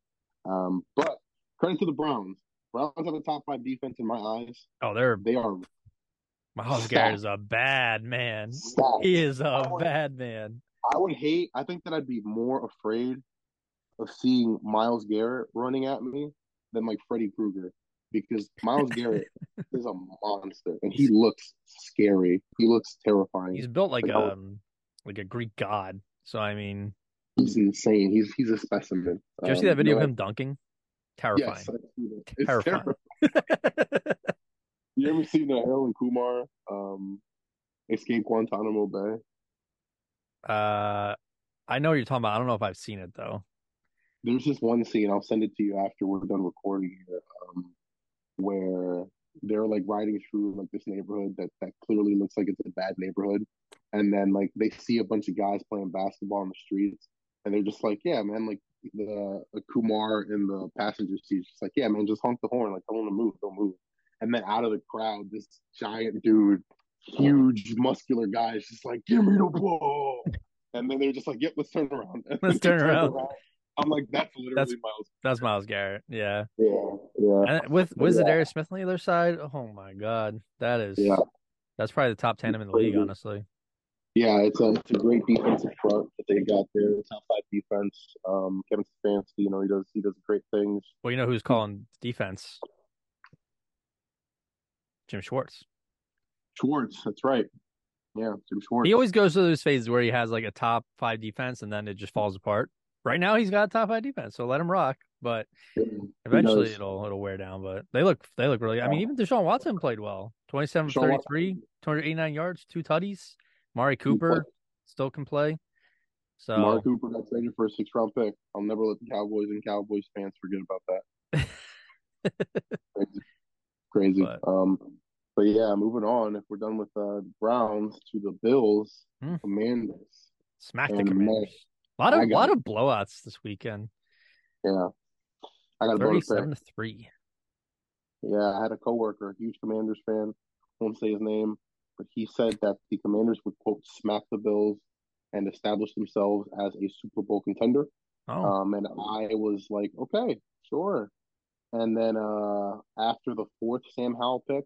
Um, but credit to the Browns. Browns are the top five defense in my eyes. Oh, they're They are Myles Garrett is a bad man. stacked. He is a would- bad man. I would hate. I think that I'd be more afraid of seeing Myles Garrett running at me than like Freddy Krueger because Myles Garrett is a monster and he looks scary. He looks terrifying. He's built like Like, would- um like a Greek god. So I mean, he's insane. He's he's a specimen. did you ever see that Um, video you of him dunking? Terrifying. I've seen it. It's Terrifying. terrifying. You ever seen the Harold Kumar um, escape Guantanamo Bay? uh, I know what you're talking about. I don't know if I've seen it though. There's just one scene. I'll send it to you after we're done recording here, um, where they're like riding through like this neighborhood that that clearly looks like it's a bad neighborhood, and then like they see a bunch of guys playing basketball on the streets, and they're just like, yeah, man, like the, the Kumar in the passenger seat, just like, yeah, man, just honk the horn, like tell them to move, don't move. And then out of the crowd, this giant dude, huge muscular guy, is just like, give me the ball. And then they're just like, yep, let's turn around. And Let's turn around. I'm like, that's literally That's- Myles. That's Myles Garrett. Yeah. Yeah, yeah, And with with Yeah. Za'Darius Smith on the other side, oh my god, that is yeah. that's probably the top tandem in the league, honestly. Yeah, it's a it's a great defensive front that they got there. Top five defense. Um, Kevin Stefanski, you know, he does he does great things. Well, you know who's calling defense? Jim Schwartz. Schwartz, that's right. Yeah, Jim Schwartz. He always goes through those phases where he has like a top five defense and then it just falls apart. Right now he's got a top five defense, so let him rock. But eventually it'll it'll wear down. But they look they look really I mean, even Deshaun Watson played well. 27 Deshaun Watson- 33, 289 yards, two tutties. Mari Cooper still can play. So Mark Cooper got traded for a six round pick. I'll never let the Cowboys and Cowboys fans forget about that. Crazy. Crazy. But- Um, but yeah, moving on. If we're done with uh, the Browns to the Bills, Hmm. Commanders. smack the And commanders. A lot of got lot of blowouts this weekend. Yeah, I got 37 to 3. Yeah, I had a coworker, a huge Commanders fan. Won't say his name, but he said that the Commanders would quote smack the Bills and establish themselves as a Super Bowl contender. Oh, Um, and I was like, okay, sure. And then uh, after the fourth Sam Howell pick,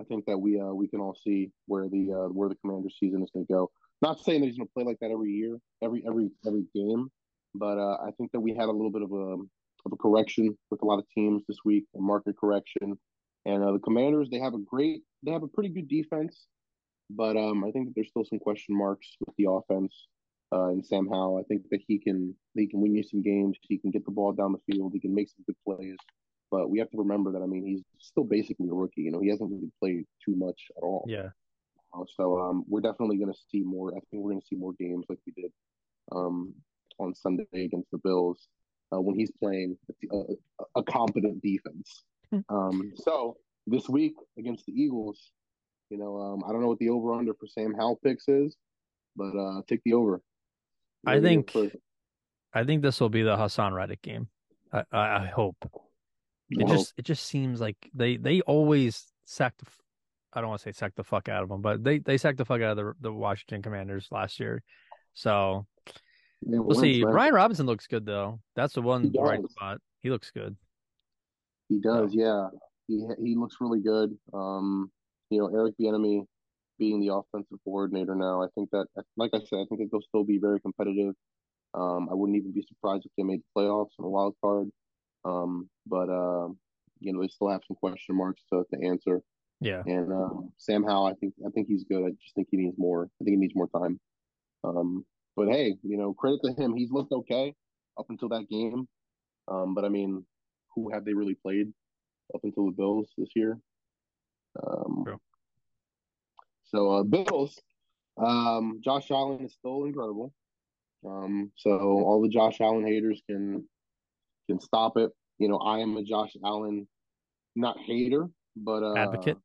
I think that we uh, we can all see where the uh, where the Commanders season is going to go. Not saying that he's going to play like that every year, every every every game, but uh, I think that we had a little bit of a of a correction with a lot of teams this week, a market correction. And uh, the Commanders, they have a great, they have a pretty good defense, but um, I think that there's still some question marks with the offense uh, and Sam Howell. I think that he can he can win you some games. He can get the ball down the field. He can make some good plays. But we have to remember that I mean he's still basically a rookie. You know he hasn't really played too much at all. yeah. Uh, So um, we're definitely going to see more. I think we're going to see more games like we did um, on Sunday against the Bills uh, when he's playing a, a, a competent defense. um, so this week against the Eagles, you know, um, I don't know what the over under for Sam Howell picks is, but uh, take the over. I think- I think this will be the Haason Reddick game. I, I, I hope. It Well, just it just seems like they they always sack the f- I don't want to say sack the fuck out of them, but they they sacked the fuck out of the the Washington Commanders last year. So yeah, we'll see. Brian Robinson looks good though. That's the one bright spot. He looks good. He does, yeah. He he looks really good. Um, you know, Eric Bieniemy being the offensive coordinator now, I think that, like I said, I think that they'll still be very competitive. Um, I wouldn't even be surprised if they made the playoffs in a wild card. Um, but uh, you know, they still have some question marks to, to answer. Yeah. And um, Sam Howell, I think I think he's good. I just think he needs more. I think he needs more time. Um, but hey, you know, credit to him. He's looked okay up until that game. Um, but I mean, who have they really played up until the Bills this year? Um, True. so uh, Bills, um, Josh Allen is still incredible. Um, so all the Josh Allen haters can can stop it. You know, I am a Josh Allen not hater, but uh, Advocate.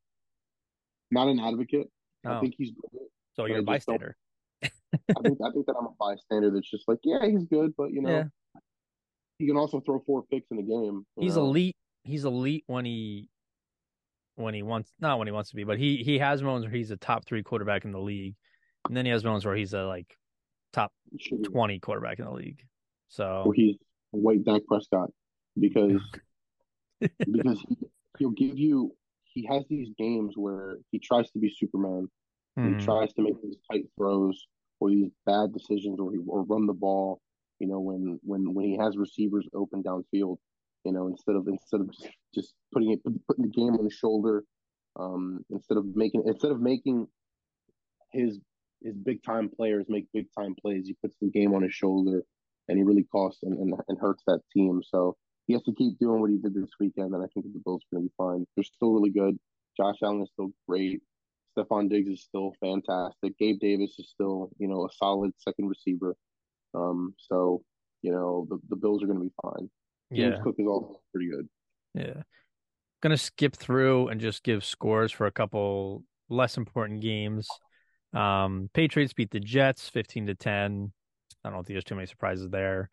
Not an advocate. I Oh, think he's good. so you're a bystander. I think I think that I'm a bystander that's just like, yeah, he's good, but you know, Yeah. he can also throw four picks in a game. He's know? elite. He's elite when he when he wants not when he wants to be, but he he has moments where he's a top three quarterback in the league, and then he has moments where he's a like top twenty quarterback in the league. So where he's white Dak Prescott because because he'll give you he has these games where he tries to be Superman. hmm, He tries to make these tight throws or these bad decisions or he or run the ball. You know when when when he has receivers open downfield. You know instead of instead of just, just putting it putting the game on his shoulder. Um, instead of making instead of making his his big time players make big time plays, he puts the game on his shoulder, and he really costs and, and, and hurts that team. So he has to keep doing what he did this weekend, and I think the Bills are going to be fine. They're still really good. Josh Allen is still great. Stefon Diggs is still fantastic. Gabe Davis is still, you know, a solid second receiver. Um, so you know the, the Bills are going to be fine. James yeah, Cook is also pretty good. yeah. Gonna skip through and just give scores for a couple less important games. Um, Patriots beat the Jets 15 to 10. I don't think there's too many surprises there.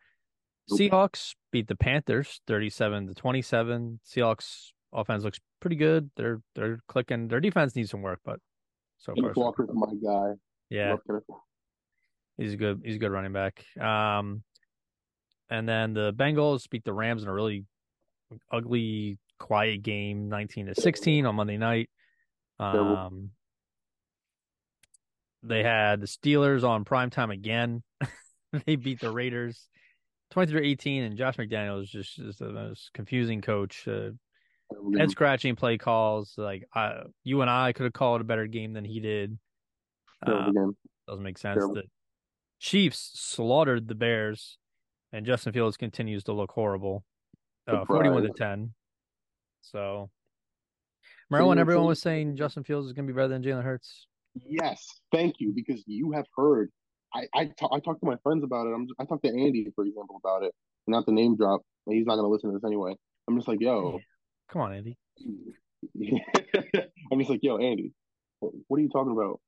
Seahawks beat the Panthers 37 to 27. Seahawks offense looks pretty good. They're they're clicking. Their defense needs some work, but so far Kenneth so my guy. yeah, he's a good he's a good running back. Um, and then the Bengals beat the Rams in a really ugly, quiet game, 19 to 16 on Monday night. Um, they had the Steelers on prime time again. they beat the Raiders 23 18, and Josh McDaniels is just is the most confusing coach. Uh, head scratching play calls. Like I, you and I could have called a better game than he did. Terrible Uh, doesn't make sense. Terrible. The Chiefs slaughtered the Bears, and Justin Fields continues to look horrible. Uh, Forty-one to ten. So, remember when everyone was saying Justin Fields is going to be better than Jalen Hurts? Yes, thank you, because you have heard. I I, ta- talked to my friends about it. I'm I talked to Andy, for example, about it. Not the name drop. but He's not going to listen to this anyway. I'm just like, yo, Come on, Andy. I'm just like, yo, Andy, what, are you talking about?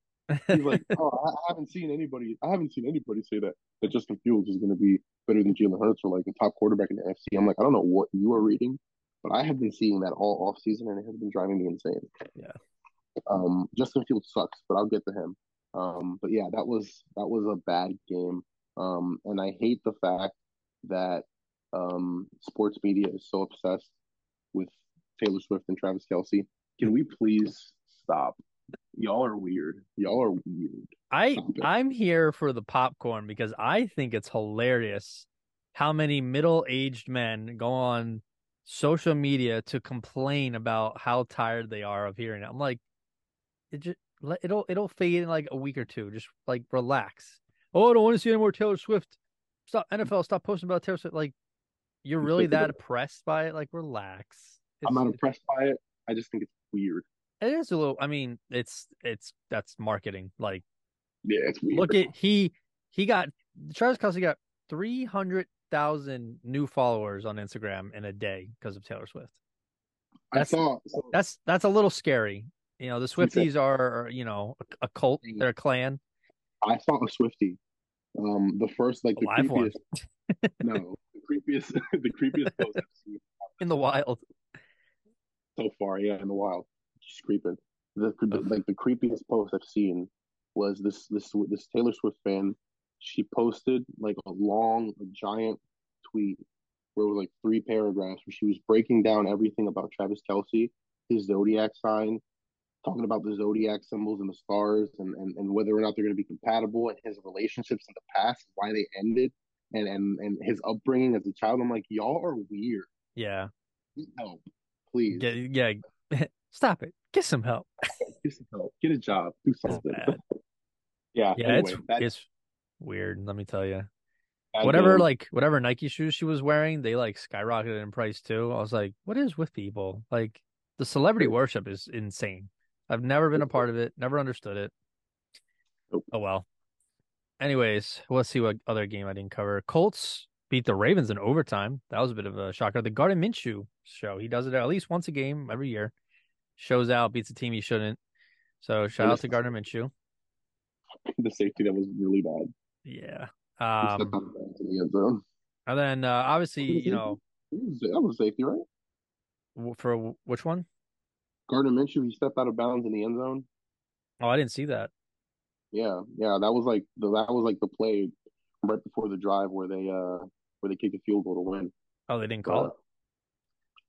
He's like, oh, I, I haven't seen anybody. I haven't seen anybody say that that Justin Fields is going to be better than Jalen Hurts or like a top quarterback in the NFC. I'm like, I don't know what you are reading, but I have been seeing that all off season, and it has been driving me insane. Yeah. Um, Justin Fields sucks, but I'll get to him. Um, but yeah, that was that was a bad game. Um, and I hate the fact that um sports media is so obsessed with Taylor Swift and Travis Kelce. Can we please stop? Y'all are weird. Y'all are weird. I I'm here for the popcorn because I think it's hilarious how many middle-aged men go on social media to complain about how tired they are of hearing it. I'm like, it just it'll it'll fade in like a week or two. Just like relax. Oh, I don't want to see any more Taylor Swift. Stop mm. NFL. Stop posting about Taylor Swift. Like, you're really that oppressed by it? Like, relax. I'm not It's- impressed by it. I just think it's weird. It is a little. I mean, it's it's that's marketing. Like. Yeah, it's weird. Look at he he got Travis Kelce got three hundred thousand new followers on Instagram in a day because of Taylor Swift. I saw. So, That's that's a little scary. You know, the Swifties are, you know a, a cult. They're a clan. I saw a Swifty. Um, the first like the creepiest. no, the creepiest. the creepiest post I've seen in the wild. so far. Yeah, in the wild, just creeping. The, the like the creepiest post I've seen was this this this Taylor Swift fan. She posted like a long, a giant tweet where it was like three paragraphs where she was breaking down everything about Travis Kelce, his zodiac sign, talking about the zodiac symbols and the stars and, and, and whether or not they're going to be compatible and his relationships in the past, why they ended, and, and, and his upbringing as a child. I'm like, y'all are weird. Yeah, help, please. Get, yeah. Stop it. Get some help. Get some help. Get a job. Do something. yeah. Yeah, anyway, it's that- it's weird. Let me tell you. Whatever like whatever Nike shoes she was wearing, they like skyrocketed in price too. I was like, what is with people? Like the celebrity worship is insane. I've never been a part of it, never understood it. Nope. Oh well. Anyways, let's see what other game I didn't cover. Colts beat the Ravens in overtime. That was a bit of a shocker. The Gardner Minshew show. He does it at least once a game every year. Shows out, beats a team he shouldn't. So shout out to Gardner Minshew. the safety that was really bad. Yeah. Um, stepped out of bounds in the and then uh, obviously, you know, That was- safety, right? for which one? Gardner Minshew, he stepped out of bounds in the end zone. Oh, I didn't see that. Yeah, yeah, that was like the that was like the play right before the drive where they uh where they kicked a field goal to win. Oh, they didn't call Uh, it.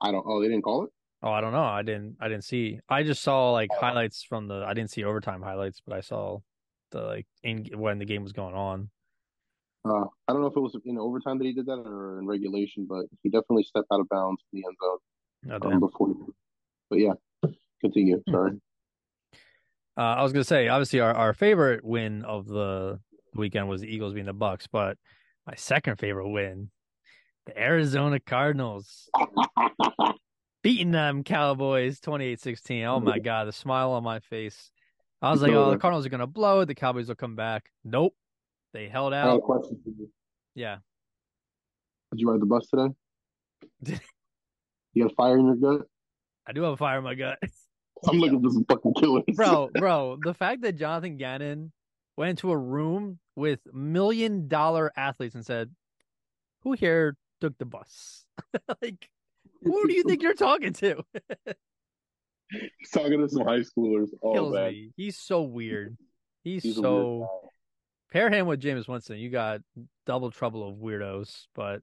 I don't. Oh, they didn't call it. Oh, I don't know. I didn't. I didn't see. I just saw like highlights from the. I didn't see overtime highlights, but I saw the like in when the game was going on. Uh, I don't know if it was in overtime that he did that or in regulation, but he definitely stepped out of bounds in the end zone Oh, um, before. But yeah, continue. Hmm. Sorry. Uh, I was gonna say, obviously, our, our favorite win of the weekend was the Eagles being the Bucks, but my second favorite win, the Arizona Cardinals beating them Cowboys 28-16. Oh my god, the smile on my face. I was like, oh, the Cardinals are gonna blow it. The Cowboys will come back. Nope, they held I have a out. question for you. Yeah, Did you ride the bus today? You got a fire in your gut? I do have a fire in my gut. I'm looking for some fucking killers, bro, bro. The fact that Jonathan Gannon went into a room with million dollar athletes and said, "Who here took the bus?" like, who do you think you're talking to? He's talking to some high schoolers. Oh Kills man, me. He's so weird. He's, he's a weird so pair him with Jameis Winston. You got double trouble of weirdos. But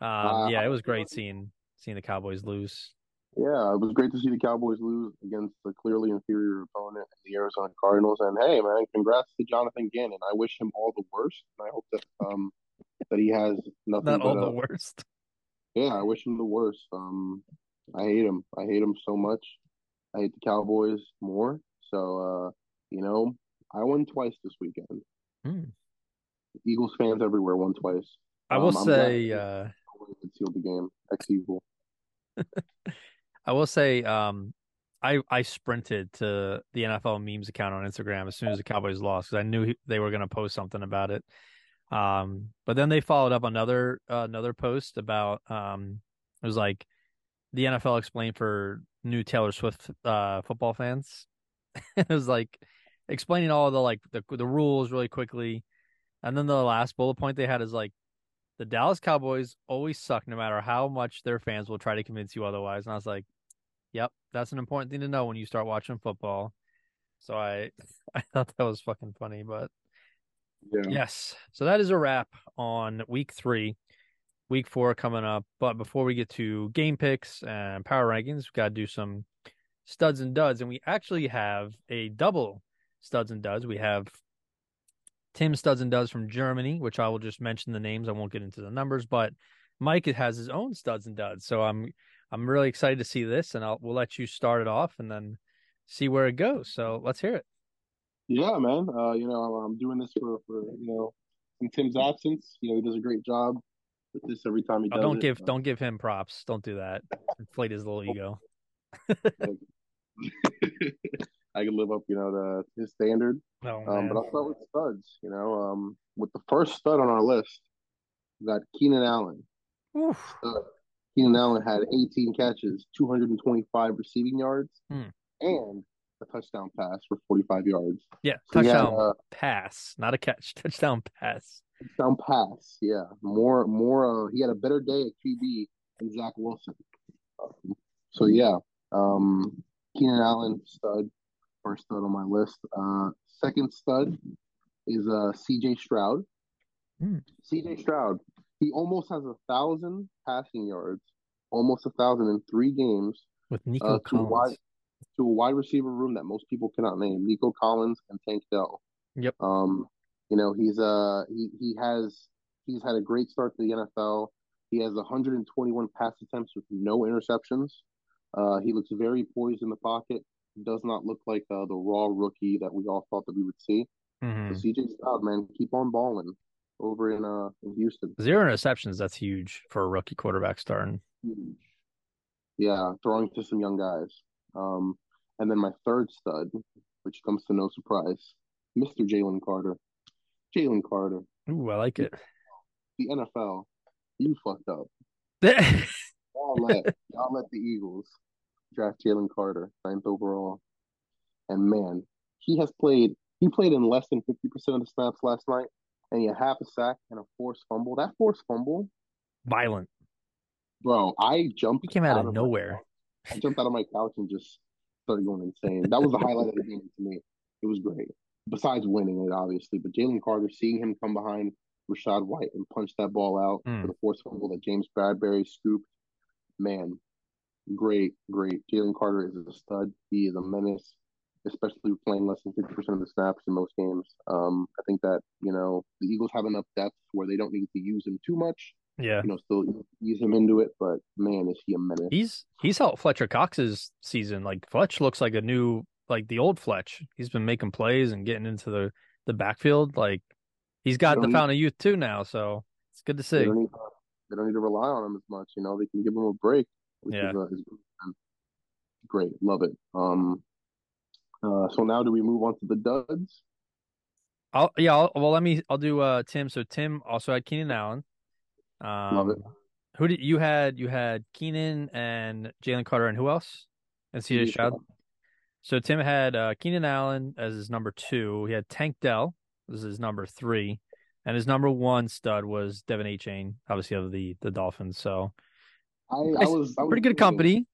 um, Uh, yeah, it was great seeing seeing the Cowboys lose. Yeah, it was great to see the Cowboys lose against a clearly inferior opponent, the Arizona Cardinals. And hey, man, congrats to Jonathan Gannon. I wish him all the worst, and I hope that um that he has nothing Not but all the worst. Yeah, I wish him the worst. Um, I hate him. I hate him so much. I hate the Cowboys more. So, uh, you know, I won twice this weekend. Hmm. Eagles fans everywhere won twice. I will Um, say. Uh, sealed the game. Ex Eagle. I will say, um, I I sprinted to the NFL memes account on Instagram as soon as the Cowboys lost because I knew he, they were going to post something about it. Um, but then they followed up another uh, another post about um, it was like the NFL explained for new Taylor Swift uh football fans. it was like explaining all the like the the rules really quickly, and then the last bullet point they had is like the Dallas Cowboys always suck no matter how much their fans will try to convince you otherwise. And I was like, yep, that's an important thing to know when you start watching football. So I I thought that was fucking funny, but Yeah. yes. So that is a wrap on week 3. Week 4 coming up, but before we get to game picks and power rankings, we've got to do some studs and duds and we actually have a double studs and duds. We have Tim Studs and Duds from Germany, which I will just mention the names. I won't get into the numbers, but Mike has his own studs and duds. So I'm I'm really excited to see this, and I'll we'll let you start it off and then see where it goes. So let's hear it. Yeah, man. Uh, you know, I'm, doing this for, for you know, in Tim's absence. You know, he does a great job with this every time he Oh, does don't it. give Uh, don't give him props. Don't do that. Inflate his little ego. I can live up, you know, to his standard. Oh Um, but I'll start with studs. You know, um, with the first stud on our list, we got Keenan Allen. Oof. Stud. Keenan Allen had 18 catches, 225 receiving yards, Hmm. and a touchdown pass for 45 yards. Yeah, So he had touchdown pass, not a catch. Touchdown pass. touchdown pass. Yeah, more, more. Uh, he had a better day at QB than Zach Wilson. Um, so yeah, um, Keenan Allen stud, first stud on my list. Uh, second stud is uh C.J. Stroud. Hmm. C.J. Stroud, he almost has a thousand passing yards, almost a thousand in three games With Nico Uh, to Collins. wide- to a wide receiver room that most people cannot name, Nico Collins and Tank Dell. Yep. Um, you know, he's uh he he has he's had a great start to the NFL. He has 121 pass attempts with no interceptions. Uh, he looks very poised in the pocket. Does not look like uh, the raw rookie that we all thought that we would see. Mhm. So CJ Stroud, man, keep on balling over in uh in Houston. Zero interceptions. That's huge for a rookie quarterback starting. Huge. Yeah, throwing to some young guys. Um, and then my third stud, which comes to no surprise, Mr. Jalen Carter. Jalen Carter, Ooh, I like it. the NFL, you fucked up. Y'all let y'all let the Eagles draft Jalen Carter ninth overall, and man, he has played. He played in less than fifty percent of the snaps last night, and he had half a sack and a forced fumble. That forced fumble, Violent. bro, I jumped. He came out of my nowhere. I jumped out of my couch and just started going insane. That was the highlight of the game to me. It was great. Besides winning it, obviously, but Jalen Carter, seeing him come behind Rachaad White and punch that ball out Mm. for the forced fumble that James Bradberry scooped, man, great, great. Jalen Carter is a stud. He is a menace, especially playing less than 50% of the snaps in most games. Um, I think that, you know, the Eagles have enough depth where they don't need to use him too much, Yeah. you know, still ease him into it, but man, is he a menace. He's he's helped Fletcher Cox's season. Like Fletch looks like a new like the old Fletch. He's been making plays and getting into the the backfield. Like he's got the Don't- fountain of youth too now, so it's good to They see. don't, need, they don't need to rely on him as much, you know, they can give him a break, Yeah. is, uh, is great. Love it. Um, uh, so now do we move on to the duds? I'll yeah, I'll, well let me I'll do uh Tim. So Tim also had Keenan Allen. Um Love it. who did you had you had Keenan and Jalen Carter and who else? And CJ Stroud. So Tim had uh, Keenan Allen as his number two. He had Tank Dell as his number three, and his number one stud was De'Von Achane, obviously of the the Dolphins. So I, I was I was pretty good company.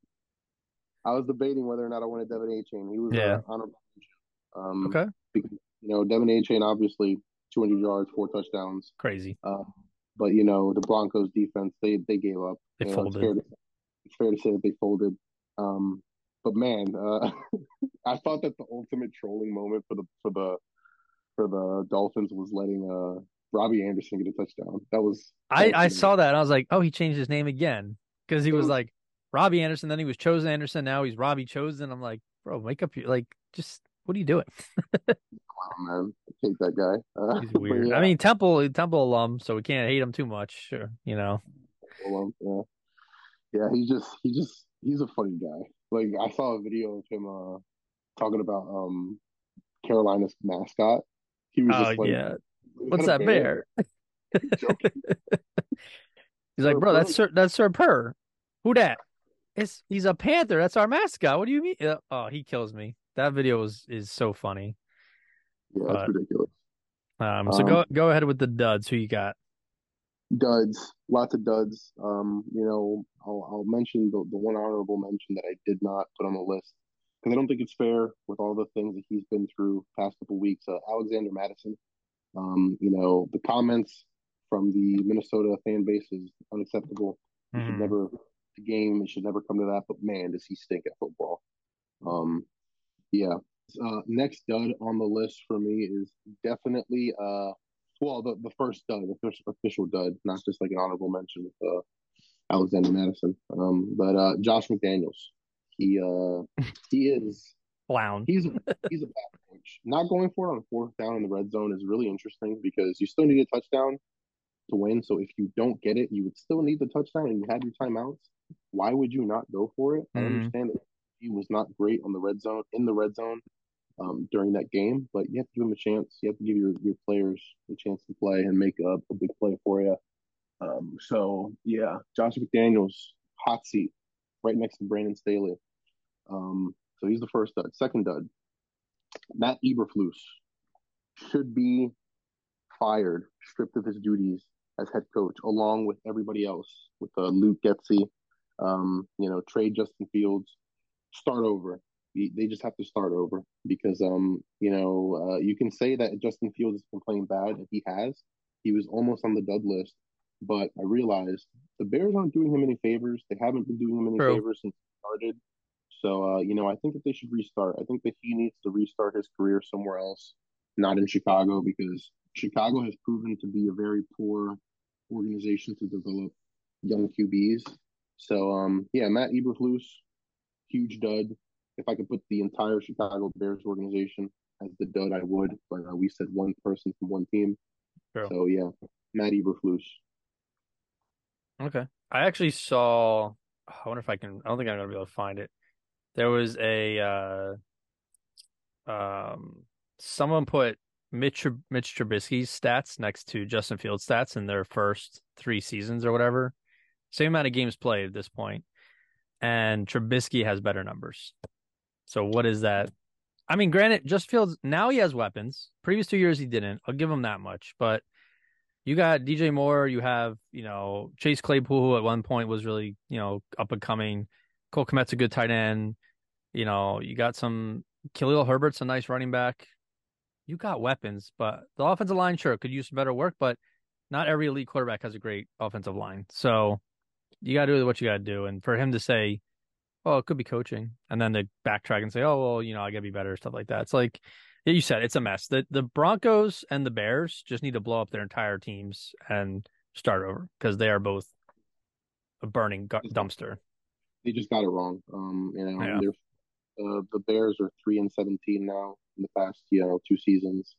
I was debating whether or not I wanted De'Von Achane. He was Yeah. uh, honorable. Um, Okay, because, you know, De'Von Achane obviously 200 yards, four touchdowns. crazy. Um, but you know, the Broncos defense they they gave up. They You know, it's fair, to, it's fair to say that they folded. Um, but man, uh, I thought that the ultimate trolling moment for the for the for the Dolphins was letting uh Robbie Anderson get a touchdown. That was I, that I was saw that and I was like, oh, he changed his name again because he was was- like Robbie Anderson, then he was Chosen Anderson, now he's Robbie Chosen. I'm like, bro, wake up your like, just what are you doing? Oh, man. I hate that guy. Uh, He's weird. yeah, I mean, Temple Temple alum, so we can't hate him too much. Sure, you know. well, um, yeah, yeah. He's just he just he's a funny guy. Like I saw a video of him uh talking about um Carolina's mascot. He was Oh just like, yeah, what's that bear? Joking. He's like, bro, that's Sir, that's Sir Purr. Who that? It's he's a panther. That's our mascot. What do you mean? Oh, he kills me. That video is is so funny. Yeah, But- ridiculous. Um, so Um, go go ahead with the duds. Who you got? Duds, lots of duds. Um, you know, I'll I'll mention the the one honorable mention that I did not put on the list because I don't think it's fair with all the things that he's been through past couple weeks. Uh, Alexander Mattison. Um, you know, the comments from the Minnesota fan base is unacceptable. It should Mhm. never the game. It should never come to that. But man, does he stink at football. Um, yeah. Uh, next dud on the list for me is definitely uh, well, the the first dud, the first official dud, not just like an honorable mention with uh, Alexander Mattison. Um, but uh, Josh McDaniels, he uh, he is Clown. he's he's a bad coach. Not going for it on fourth down in the red zone is really interesting because you still need a touchdown to win. So if you don't get it, you would still need the touchdown and you had your timeouts. Why would you not go for it? I Mhm. understand that he was not great on the red zone in the red zone um, during that game, but you have to give him a chance. You have to give your, your players a chance to play and make a, a big play for you. Um, so yeah, Josh McDaniels, hot seat, right next to Brandon Staley. Um, so he's the first dud. Second dud, Matt Eberflus should be fired, stripped of his duties as head coach, along with everybody else, with uh, Luke Getsy, um, you know, trade Justin Fields, start over. They just have to start over because, um, you know, uh, you can say that Justin Fields has been playing bad, and he has. He was almost on the dud list, but I realized the Bears aren't doing him any favors. They haven't been doing him any True. favors since he started. So, uh, you know, I think that they should restart. I think that he needs to restart his career somewhere else, not in Chicago, because Chicago has proven to be a very poor organization to develop young QBs. So, um, yeah, Matt Eberflus, huge dud. If I could put the entire Chicago Bears organization as the dud, I would. But uh, we said one person from one team. True. So, yeah, Matt Eberflus. Okay. I actually saw. I wonder if I can. I don't think I'm gonna be able to find it. There was a. uh um Someone put Mitch Mitch Trubisky's stats next to Justin Fields' stats in their first three seasons or whatever. Same amount of games played at this point, and Trubisky has better numbers. So what is that? I mean, granted, just Fields now he has weapons. Previous two years he didn't. I'll give him that much, but you got DJ Moore, you have, you know, Chase Claypool, who at one point was really, you know, up and coming. Cole Kmet's a good tight end. You know, you got some Khalil Herbert's a nice running back. You got weapons, but the offensive line sure could use some better work, but not every elite quarterback has a great offensive line. So you gotta do what you gotta do. And for him to say, Oh, it could be coaching, and then to backtrack and say, Oh, well, you know, I gotta be better, stuff like that. It's like you said it's a mess. The the Broncos and the Bears just need to blow up their entire teams and start over because they are both a burning gu- dumpster. They just got it wrong. Um, you know, Yeah. uh, the Bears are three and seventeen now in the past, you know, two seasons.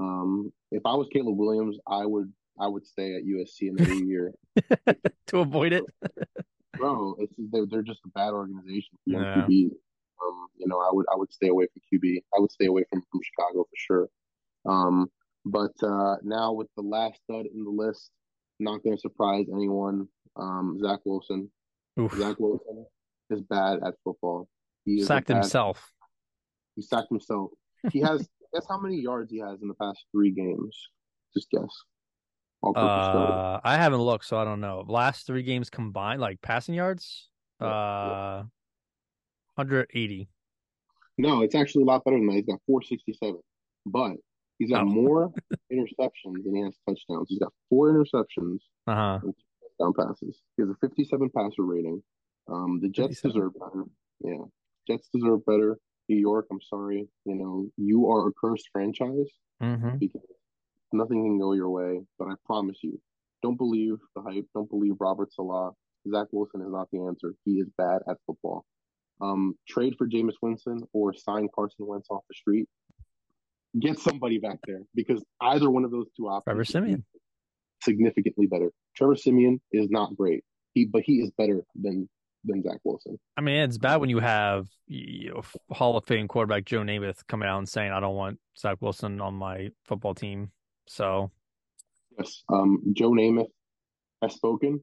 Um, if I was Caleb Williams, I would I would stay at USC another year. to avoid it. Bro, it's they're they're just a bad organization for Yeah. QB. Um, you know, I would I would stay away from QB. I would stay away from from Chicago for sure. Um, but uh, now with the last stud in the list, not going to surprise anyone. Um, Zach Wilson. Oof. Zach Wilson is bad at football. He Sacked bad- himself. He sacked himself. He has guess how many yards he has in the past three games. Just guess. Uh, I haven't looked, so I don't know. Last three games combined, like passing yards, yeah, uh, yeah. 180. No, it's actually a lot better than that. He's got 467, but he's got oh. more interceptions than he has touchdowns. He's got four interceptions uh-huh. touchdown passes. He has a 57 passer rating. Um, the Jets 57. deserve better. Yeah, Jets deserve better. New York, I'm sorry. You know, you are a cursed franchise mm-hmm. because nothing can go your way. But I promise you, don't believe the hype. Don't believe Robert Saleh. Zach Wilson is not the answer. He is bad at football. Um, trade for Jameis Winston or sign Carson Wentz off the street. Get somebody back there because either one of those two options. Trevor Siemian. Significantly better. Trevor Siemian is not great. He, but he is better than than Zach Wilson. I mean, it's bad when you have you know, Hall of Fame quarterback Joe Namath coming out and saying, "I don't want Zach Wilson on my football team." So, yes, um, Joe Namath has spoken.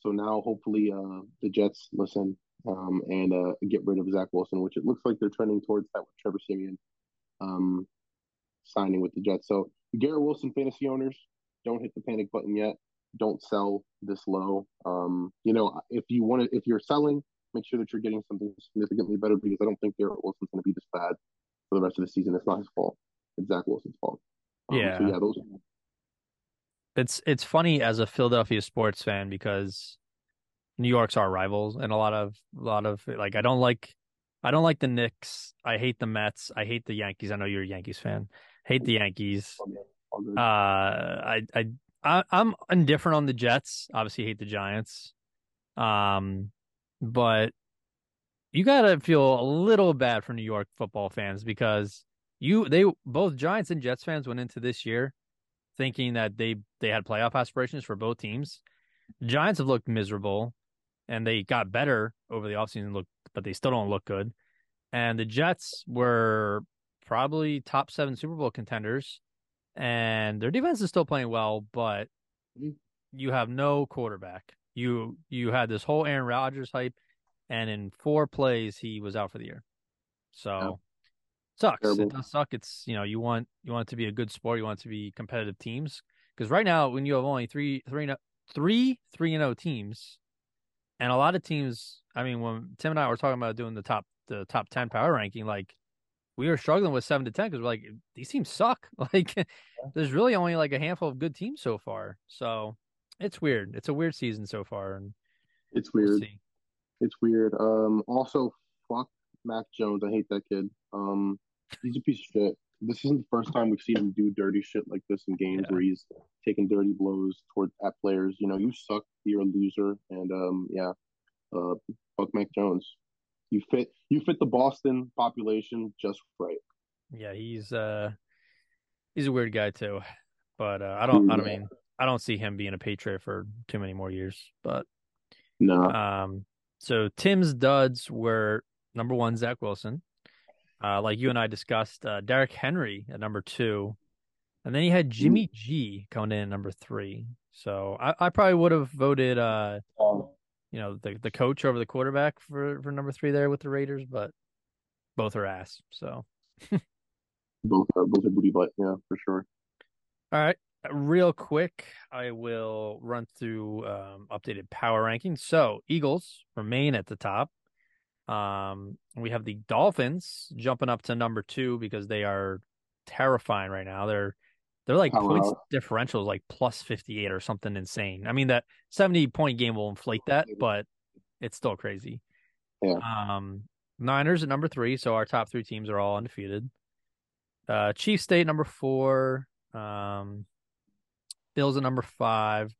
So now, hopefully, uh, the Jets listen um, and uh, get rid of Zach Wilson, which it looks like they're trending towards that with Trevor Siemian um, signing with the Jets. So, Garrett Wilson fantasy owners, don't hit the panic button yet don't sell this low. Um, you know, if you want to, if you're selling, make sure that you're getting something significantly better because I don't think Garrett Wilson's going to be this bad for the rest of the season. It's not his fault. It's Zach Wilson's fault. Um, yeah. So yeah, those. It's it's funny as a Philadelphia sports fan because New York's our rivals and a lot of a lot of like I don't like I don't like the Knicks. I hate the Mets. I hate the Yankees. I know you're a Yankees fan. Hate the Yankees. Uh, I I I, am indifferent on the Jets. Obviously, hate the Giants. Um, but you gotta feel a little bad for New York football fans because you they both Giants and Jets fans went into this year thinking that they they had playoff aspirations for both teams. The Giants have looked miserable, and they got better over the offseason. Look, but they still don't look good. And the Jets were probably top seven Super Bowl contenders and their defense is still playing well, but mm-hmm. you have no quarterback. You you had this whole Aaron Rodgers hype, and in four plays he was out for the year. So yeah. Sucks. Terrible. It does suck. It's you know you want you want it to be a good sport. You want it to be competitive teams because right now when you have only three three three three and zero oh teams, and a lot of teams. I mean, when Tim and I were talking about doing the top the top ten power ranking, like we were struggling with seven to ten because we're like these teams suck. Like there's really only like a handful of good teams so far. So it's weird. It's a weird season so far, and it's weird. We'll it's weird. Um, also, fuck Mac Jones. I hate that kid. Um, he's a piece of shit. This isn't the first time we've seen him do dirty shit like this in games yeah. where he's taking dirty blows toward at players. You know, you suck. You're a loser. And um, yeah, uh, fuck Mac Jones. You fit you fit the Boston population just right. Yeah, he's uh he's a weird guy too. But uh, I don't I don't mean I don't see him being a Patriot for too many more years. But no. Um so Tim's duds were number one, Zach Wilson. Uh, like you and I discussed, uh, Derrick Henry at number two, and then he had Jimmy G coming in at number three. So I, I probably would have voted uh, um, you know the the coach over the quarterback for for number three there with the Raiders, but both are ass. So both are both are booty butt, yeah, for sure. All right, real quick, I will run through um, updated power rankings. So Eagles remain at the top. Um, we have the Dolphins jumping up to number two because they are terrifying right now. They're they're like oh, points wow. differentials like plus 58 or something insane. I mean that 70 point game will inflate that, but it's still crazy. Yeah. Um Niners at number 3, so our top 3 teams are all undefeated. Uh Chief State number 4, um Bills at number 5.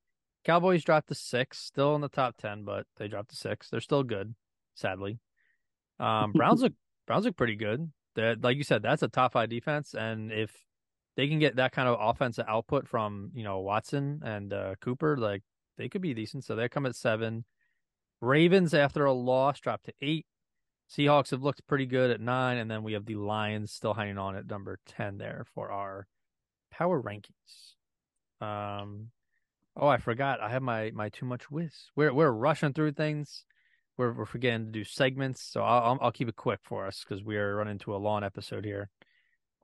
Cowboys dropped to 6, still in the top 10, but they dropped to 6. They're still good, sadly. Um Browns look Browns look pretty good. That like you said, that's a top 5 defense and if they can get that kind of offensive output from you know Watson and uh, Cooper, like they could be decent. So they come at seven. Ravens after a loss dropped to eight. Seahawks have looked pretty good at nine, and then we have the Lions still hanging on at number ten there for our power rankings. Um, oh, I forgot. I have my my too much whiz. We're we're rushing through things. We're we're forgetting to do segments, so I'll I'll keep it quick for us because we are running into a long episode here.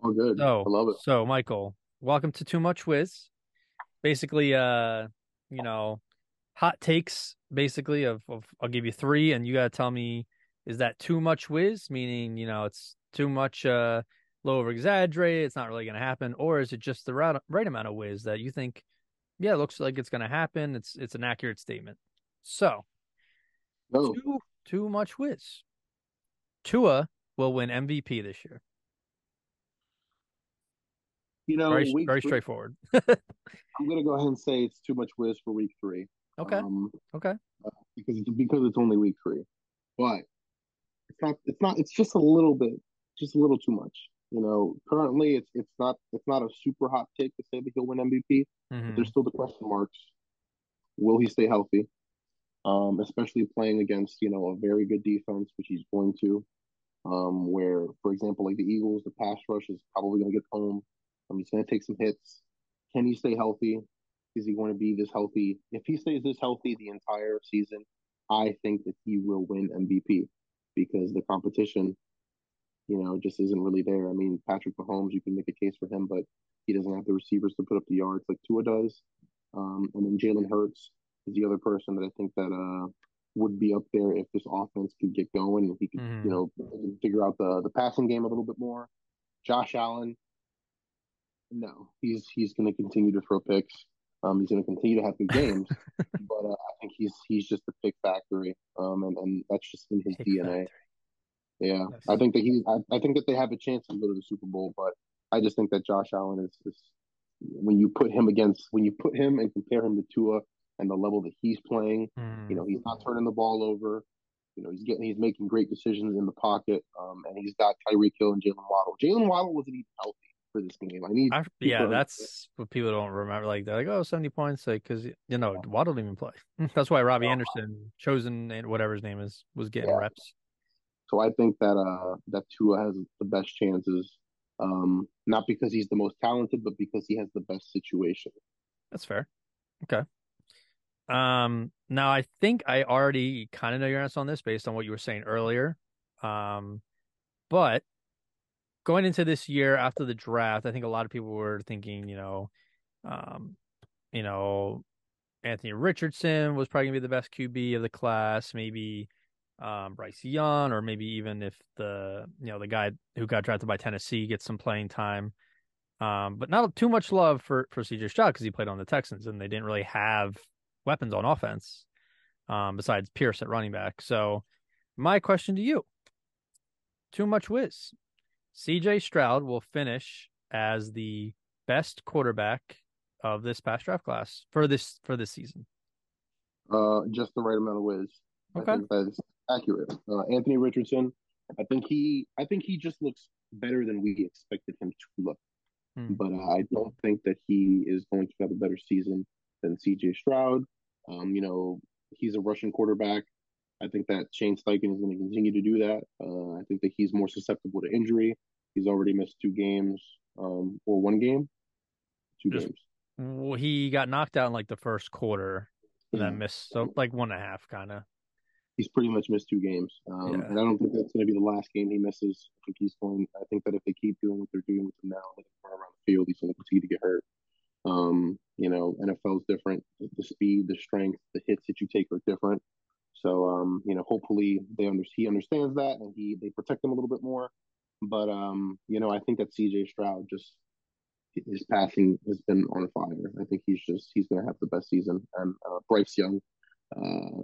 Oh, good. So, I love it. So, Michael, welcome to Too Much Whiz. Basically, uh, you know, hot takes. Basically, of, of I'll give you three, and you gotta tell me is that too much whiz, meaning you know it's too much, uh, low over exaggerated, it's not really gonna happen, or is it just the right right amount of whiz that you think, yeah, it looks like it's gonna happen. It's it's an accurate statement. So, No, too too much whiz. Tua will win MVP this year. you know, Very very three- straightforward. I'm gonna go ahead and say it's too much whiz for week three. Okay. Um, Okay. because it's because it's only week three, but it's not. It's not. It's just a little bit, just a little too much. You know, currently it's it's not it's not a super hot take to say that he'll win MVP. Mhm. There's still the question marks. Will he stay healthy? Um, especially playing against you know a very good defense, which he's going to. Um, where for example, like the Eagles, the pass rush is probably going to get home. Um, he's going to take some hits. Can he stay healthy? Is he going to be this healthy? If he stays this healthy the entire season, I think that he will win MVP because the competition, you know, just isn't really there. I mean, Patrick Mahomes, you can make a case for him, but he doesn't have the receivers to put up the yards like Tua does. Um, and then Jalen Hurts is the other person that I think that uh would be up there if this offense could get going and he could, Mhm. you know, figure out the the passing game a little bit more. Josh Allen, no, he's he's going to continue to throw picks. Um, he's going to continue to have good games, but uh, I think he's he's just a pick factory. Um, and, and that's just in his Pick DNA. factory. Yeah, Yes. I think that he, I, I think that they have a chance to go to the Super Bowl, but I just think that Josh Allen is, is when you put him against, when you put him and compare him to Tua and the level that he's playing, Mhm. you know, he's not turning the ball over. You know, he's getting, he's making great decisions in the pocket. Um, and he's got Tyreek Hill and Jaylen Waddle. Jaylen Waddle wasn't even healthy for this game. I need, I, yeah, that's what people don't remember. Like they're like, oh, 70 points, like because you know Waddle didn't even play. That's why Robbie No. Anderson, chosen and whatever his name is, was getting Yeah. reps. So I think that uh that Tua has the best chances, um, not because he's the most talented, but because he has the best situation. That's fair. Okay. Um. Now I think I already kind of know your answer on this based on what you were saying earlier. Um, but going into this year after the draft, I think a lot of people were thinking, you know, um, you know, Anthony Richardson was probably gonna be the best QB of the class. Maybe um, Bryce Young, or maybe even if the you know the guy who got drafted by Tennessee gets some playing time. Um, but not too much love for for CJ Stroud because he played on the Texans and they didn't really have weapons on offense um, besides Pierce at running back. So my question to you: Too much whiz. CJ Stroud will finish as the best quarterback of this past draft class for this for this season. Uh, just the right amount of whiz. Okay. I think that is accurate. Uh, Anthony Richardson, I think he, I think he just looks better than we expected him to look. Hmm. But uh, I don't think that he is going to have a better season than C.J. Stroud. Um, you know, he's a rushing quarterback. I think that Shane Steichen is going to continue to do that. Uh, I think that he's more susceptible to injury. He's already missed two games, um, or one game, two Just- games. Well, he got knocked out in like the first quarter and Yeah. then missed so like one and a half kind of. he's pretty much missed two games. Um, Yeah. And I don't think that's going to be the last game he misses. I think he's going. I think that if they keep doing what they're doing with him now, they can run around the field. He's going to continue to get hurt. Um, you know, NFL's different. The, speed, the strength, the hits that you take are different. So, um, you know, hopefully they under he understands that and he they protect him a little bit more. But um, you know, I think that C.J. Stroud just his passing has been on fire. I think he's just he's going to have the best season. And uh, Bryce Young, uh,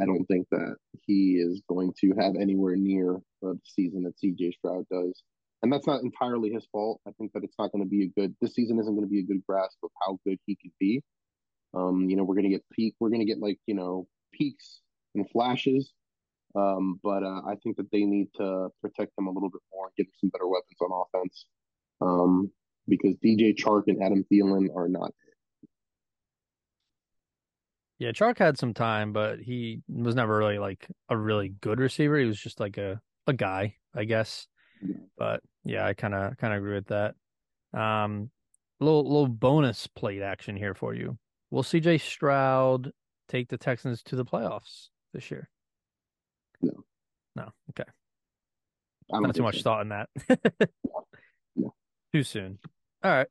I don't think that he is going to have anywhere near the season that CJ Stroud does. And that's not entirely his fault. I think that it's not going to be a good, this season isn't going to be a good grasp of how good he could be. Um, you know, we're going to get peak, we're going to get like, you know, peaks and flashes. Um, but uh, I think that they need to protect him a little bit more, and give him some better weapons on offense. Um, because DJ Chark and Adam Thielen are not Yeah, Chark had some time, but he was never really like a really good receiver. He was just like a a guy, I guess. Yeah. But yeah, I kind of kind of agree with that. Um, little little bonus plate action here for you. Will CJ Stroud take the Texans to the playoffs this year? No. No. Okay. Don't too much so. thought in that. No. Too soon. All right.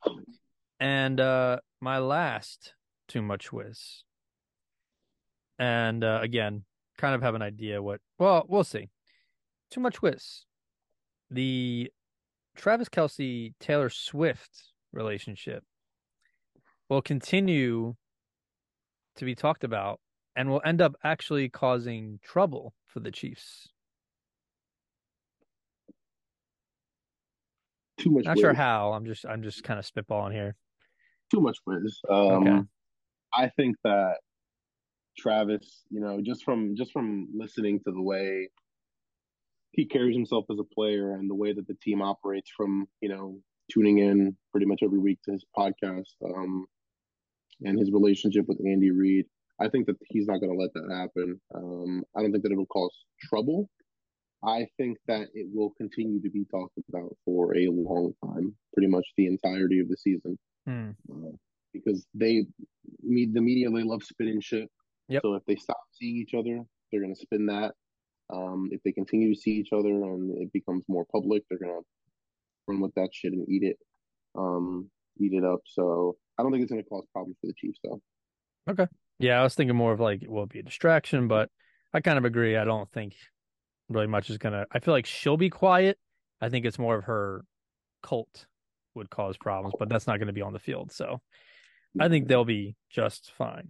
And uh my last too much whiz. And uh, again, kind of have an idea what well, we'll see. Too much whiz. The Travis Kelce Taylor Swift relationship will continue to be talked about and will end up actually causing trouble for the Chiefs. Too much. Not sure how. I'm just I'm just kind of spitballing here. Too much whiz. Um, Okay. I think that Travis, you know, just from just from listening to the way he carries himself as a player and the way that the team operates from, you know, tuning in pretty much every week to his podcast, um, and his relationship with Andy Reid, I think that he's not going to let that happen. Um, I don't think that it will cause trouble. I think that it will continue to be talked about for a long time, pretty much the entirety of the season, Hmm. uh, because they, the media, they love spinning shit. Yep. So if they stop seeing each other, they're going to spin that. Um, if they continue to see each other and it becomes more public, they're going to run with that shit and eat it, um, eat it up. So I don't think it's going to cause problems for the Chiefs, though. Okay. Yeah, I was thinking more of like it will be a distraction, but I kind of agree. I don't think really much is gonna. I feel like she'll be quiet. I think it's more of her cult would cause problems, but that's not going to be on the field. So I think they'll be just fine.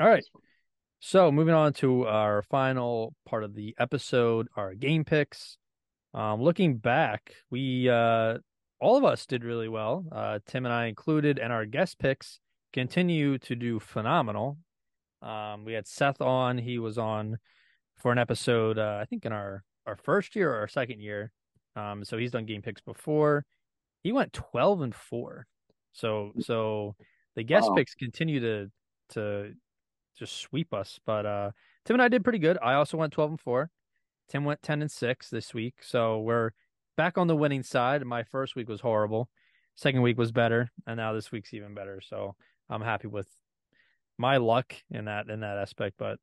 All right. So moving on to our final part of the episode, our game picks. Um, looking back, we uh, all of us did really well. Uh, Tim and I included, and our guest picks continue to do phenomenal. Um, we had Seth on; he was on for an episode, uh, I think in our our first year or our second year. Um, so he's done game picks before. He went twelve and four. So so the guest Wow. picks continue to to just sweep us. But uh, Tim and I did pretty good. I also went twelve and four. Tim went ten and six this week. So we're back on the winning side. My first week was horrible. Second week was better, and now this week's even better. So I'm happy with my luck in that in that aspect. But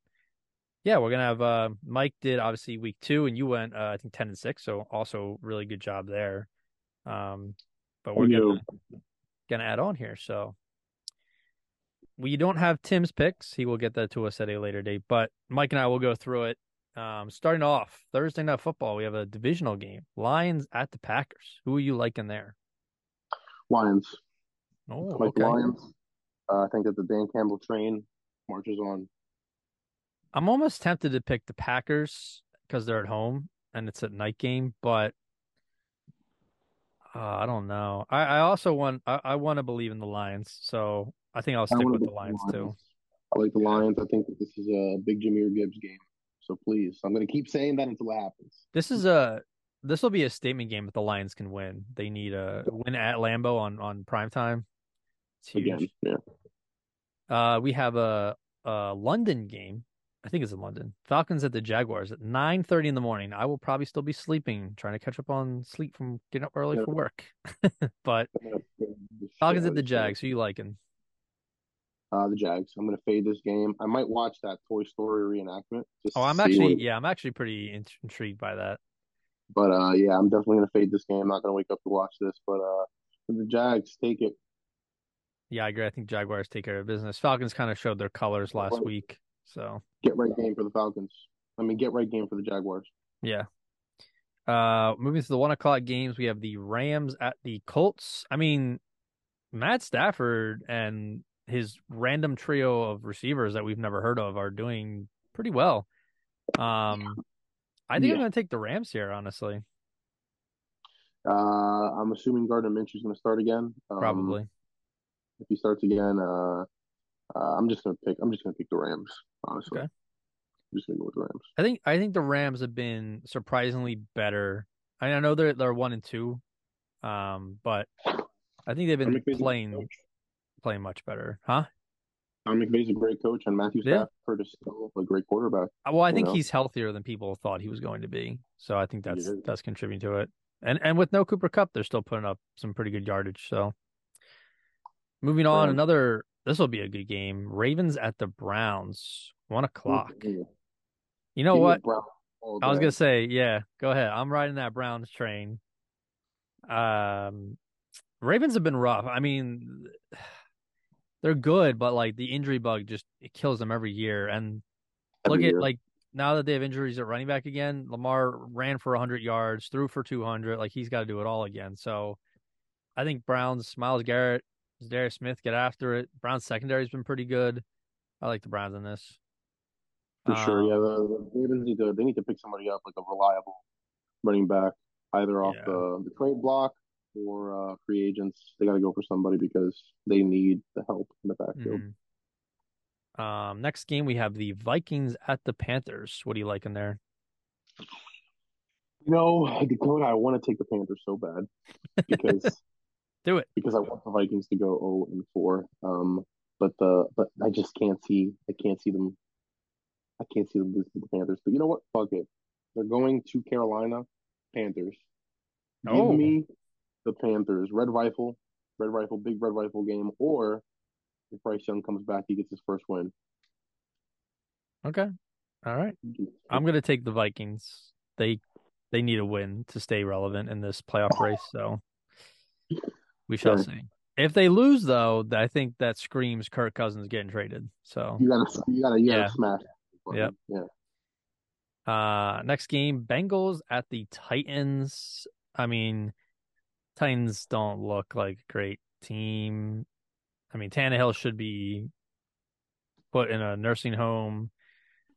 yeah, we're gonna have uh, Mike did obviously week two, and you went uh, I think ten and six. So also really good job there. Um, but we're gonna gonna add on here. So we don't have Tim's picks. He will get that to us at a later date. But Mike and I will go through it. Um, starting off Thursday night football, we have a divisional game: Lions at the Packers. Who are you liking there? Lions. Oh, like okay. Lions. Uh, I think that the Dan Campbell train marches on. I'm almost tempted to pick the Packers because they're at home and it's a night game, but uh, I don't know. I, I also want I, I want to believe in the Lions, so I think I'll stick with the pick Lions too. I like the Lions. I think that this is a big Jahmyr Gibbs game. So please, I'm going to keep saying that until it happens. This is a this will be a statement game if the Lions can win. They need a win at Lambeau on on prime time. It's huge. Again, yeah. Uh, we have a a London game. I think it's in London. Falcons at the Jaguars at nine thirty in the morning. I will probably still be sleeping, trying to catch up on sleep from getting up early Yeah. for work. but Falcons at the Jags. Who you liking? Uh, the Jags. I'm going to fade this game. I might watch that Toy Story reenactment. Just Oh, I'm actually what- yeah, I'm actually pretty in- intrigued by that. But uh, yeah, I'm definitely going to fade this game. I'm not going to wake up to watch this. But uh, the Jags take it. Yeah, I agree. I think Jaguars take care of business. Falcons kind of showed their colors last Right. week, so Get right game for the Falcons. I mean, get right game for the Jaguars. yeah. Uh, moving to the one o'clock games, we have the Rams at the Colts. I mean, Matt Stafford and his random trio of receivers that we've never heard of are doing pretty well. Um, I think I'm going to take the Rams here, honestly. Uh, I'm assuming Gardner Minshew's going to start again. Um, Probably. If he starts again, uh, uh, I'm just going to pick. I'm just going to pick the Rams. Honestly, Okay. I'm just going to go with the Rams. I think I think the Rams have been surprisingly better. I I know they're they're one and two, um, but I think they've been McVay's a great playing coach. Playing much better, huh? Tom McVay's a great coach, and Matthew Yeah. Stafford is still a great quarterback. Uh, Well, I think know? he's healthier than people thought he was going to be. So I think that's that's contributing to it. And and with no Cooper Kupp, they're still putting up some pretty good yardage. So moving on, Rams. another this will be a good game. Ravens at the Browns, one o'clock. You know what? I was gonna say, yeah, go ahead. I'm riding that Browns train. Um, Ravens have been rough. I mean, they're good, but like the injury bug just it kills them every year. And Every look at like now that they have injuries at running back again, Lamar ran for 100 yards, threw for 200. Like he's got to do it all again. So I think Browns, Myles Garrett, Darius Smith get after it. Browns secondary's been pretty good. I like the Browns in this. For sure, Um, yeah. The, the Ravens need to they need to pick somebody up like a reliable running back, either off Yeah. the, the trade block or uh, free agents. They got to go for somebody because they need the help in the backfield. mhm. Um, next game we have the Vikings at the Panthers. What do you like in there? You know, Dakota, I want to take the Panthers so bad because Do it. because I want the Vikings to go 0 and 4. Um, but the but I just can't see I can't see them I can't see them lose to the Panthers. But you know what? Fuck it. They're going to Carolina Panthers. Give Oh. me the Panthers. Red Rifle, Red Rifle, big Red Rifle game, or if Bryce Young comes back, he gets his first win. Okay. All right. I'm gonna take the Vikings. They they need a win to stay relevant in this playoff race, so we shall Okay. see. If they lose though, I think that screams Kirk Cousins getting traded. So You gotta, you gotta, you gotta Yeah. smash. Yep. Yeah. uh next game, Bengals at the Titans. I mean, Titans don't look like a great team. I mean, Tannehill should be put in a nursing home.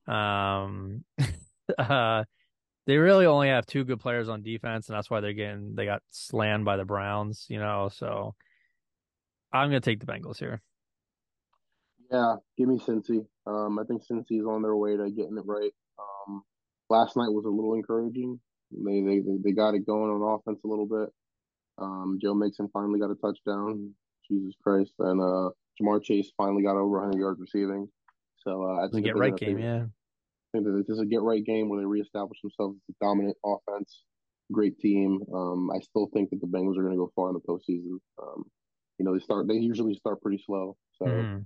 Um uh they really only have two good players on defense, and that's why they're getting they got slammed by the Browns, you know. So I'm gonna take the Bengals here. Yeah, give me Cincy. Um, I think Cincy is on their way to getting it right. Um, last night was a little encouraging. They they they got it going on offense a little bit. Um, Joe Mixon finally got a touchdown. Jesus Christ! And uh, Ja'Marr Chase finally got over 100 yards receiving. So uh, I think get right game, yeah. I think that this is a get right game where they reestablish themselves as a dominant offense, great team. Um, I still think that the Bengals are going to go far in the postseason. Um, you know, they start they usually start pretty slow, so Mhm.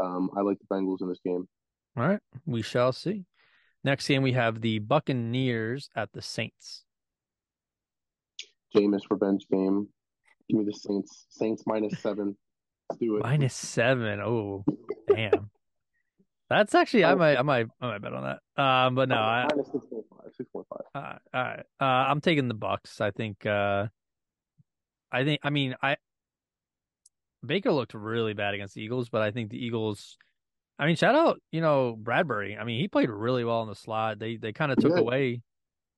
um, I like the Bengals in this game. All right, we shall see. Next game we have the Buccaneers at the Saints. Jameis revenge game. Give me the Saints. Saints minus seven. Let's do it. Minus seven. Oh, damn. That's actually I might I might I might bet on that. Um, but no, I, minus six point five. Six point five. Uh, all right. Uh, I'm taking the Bucks. I think. Uh, I think. I mean, I Baker looked really bad against the Eagles, but I think the Eagles. I mean, shout out, you know, Bradbury. I mean, he played really well in the slot. They they kind of took Yeah. away.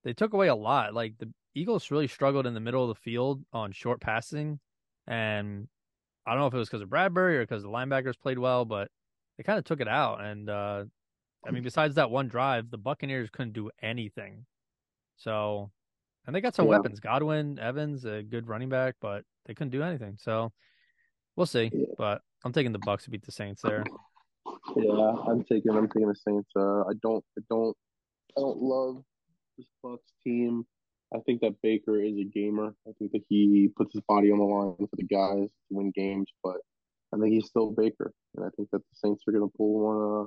They took away a lot. Like the Eagles really struggled in the middle of the field on short passing, and I don't know if it was because of Bradbury or because the linebackers played well, but they kind of took it out. And uh, I mean, besides that one drive, the Buccaneers couldn't do anything. So, and they got some Yeah. weapons. Godwin, Evans, a good running back, but they couldn't do anything. So, we'll see. Yeah. But I'm taking the Bucks to beat the Saints there. Yeah, I'm taking. I'm taking the Saints. Uh, I don't. I don't. I don't love this Bucks team. I think that Baker is a gamer. I think that he puts his body on the line for the guys to win games, but I think he's still Baker, and I think that the Saints are going to pull one, uh,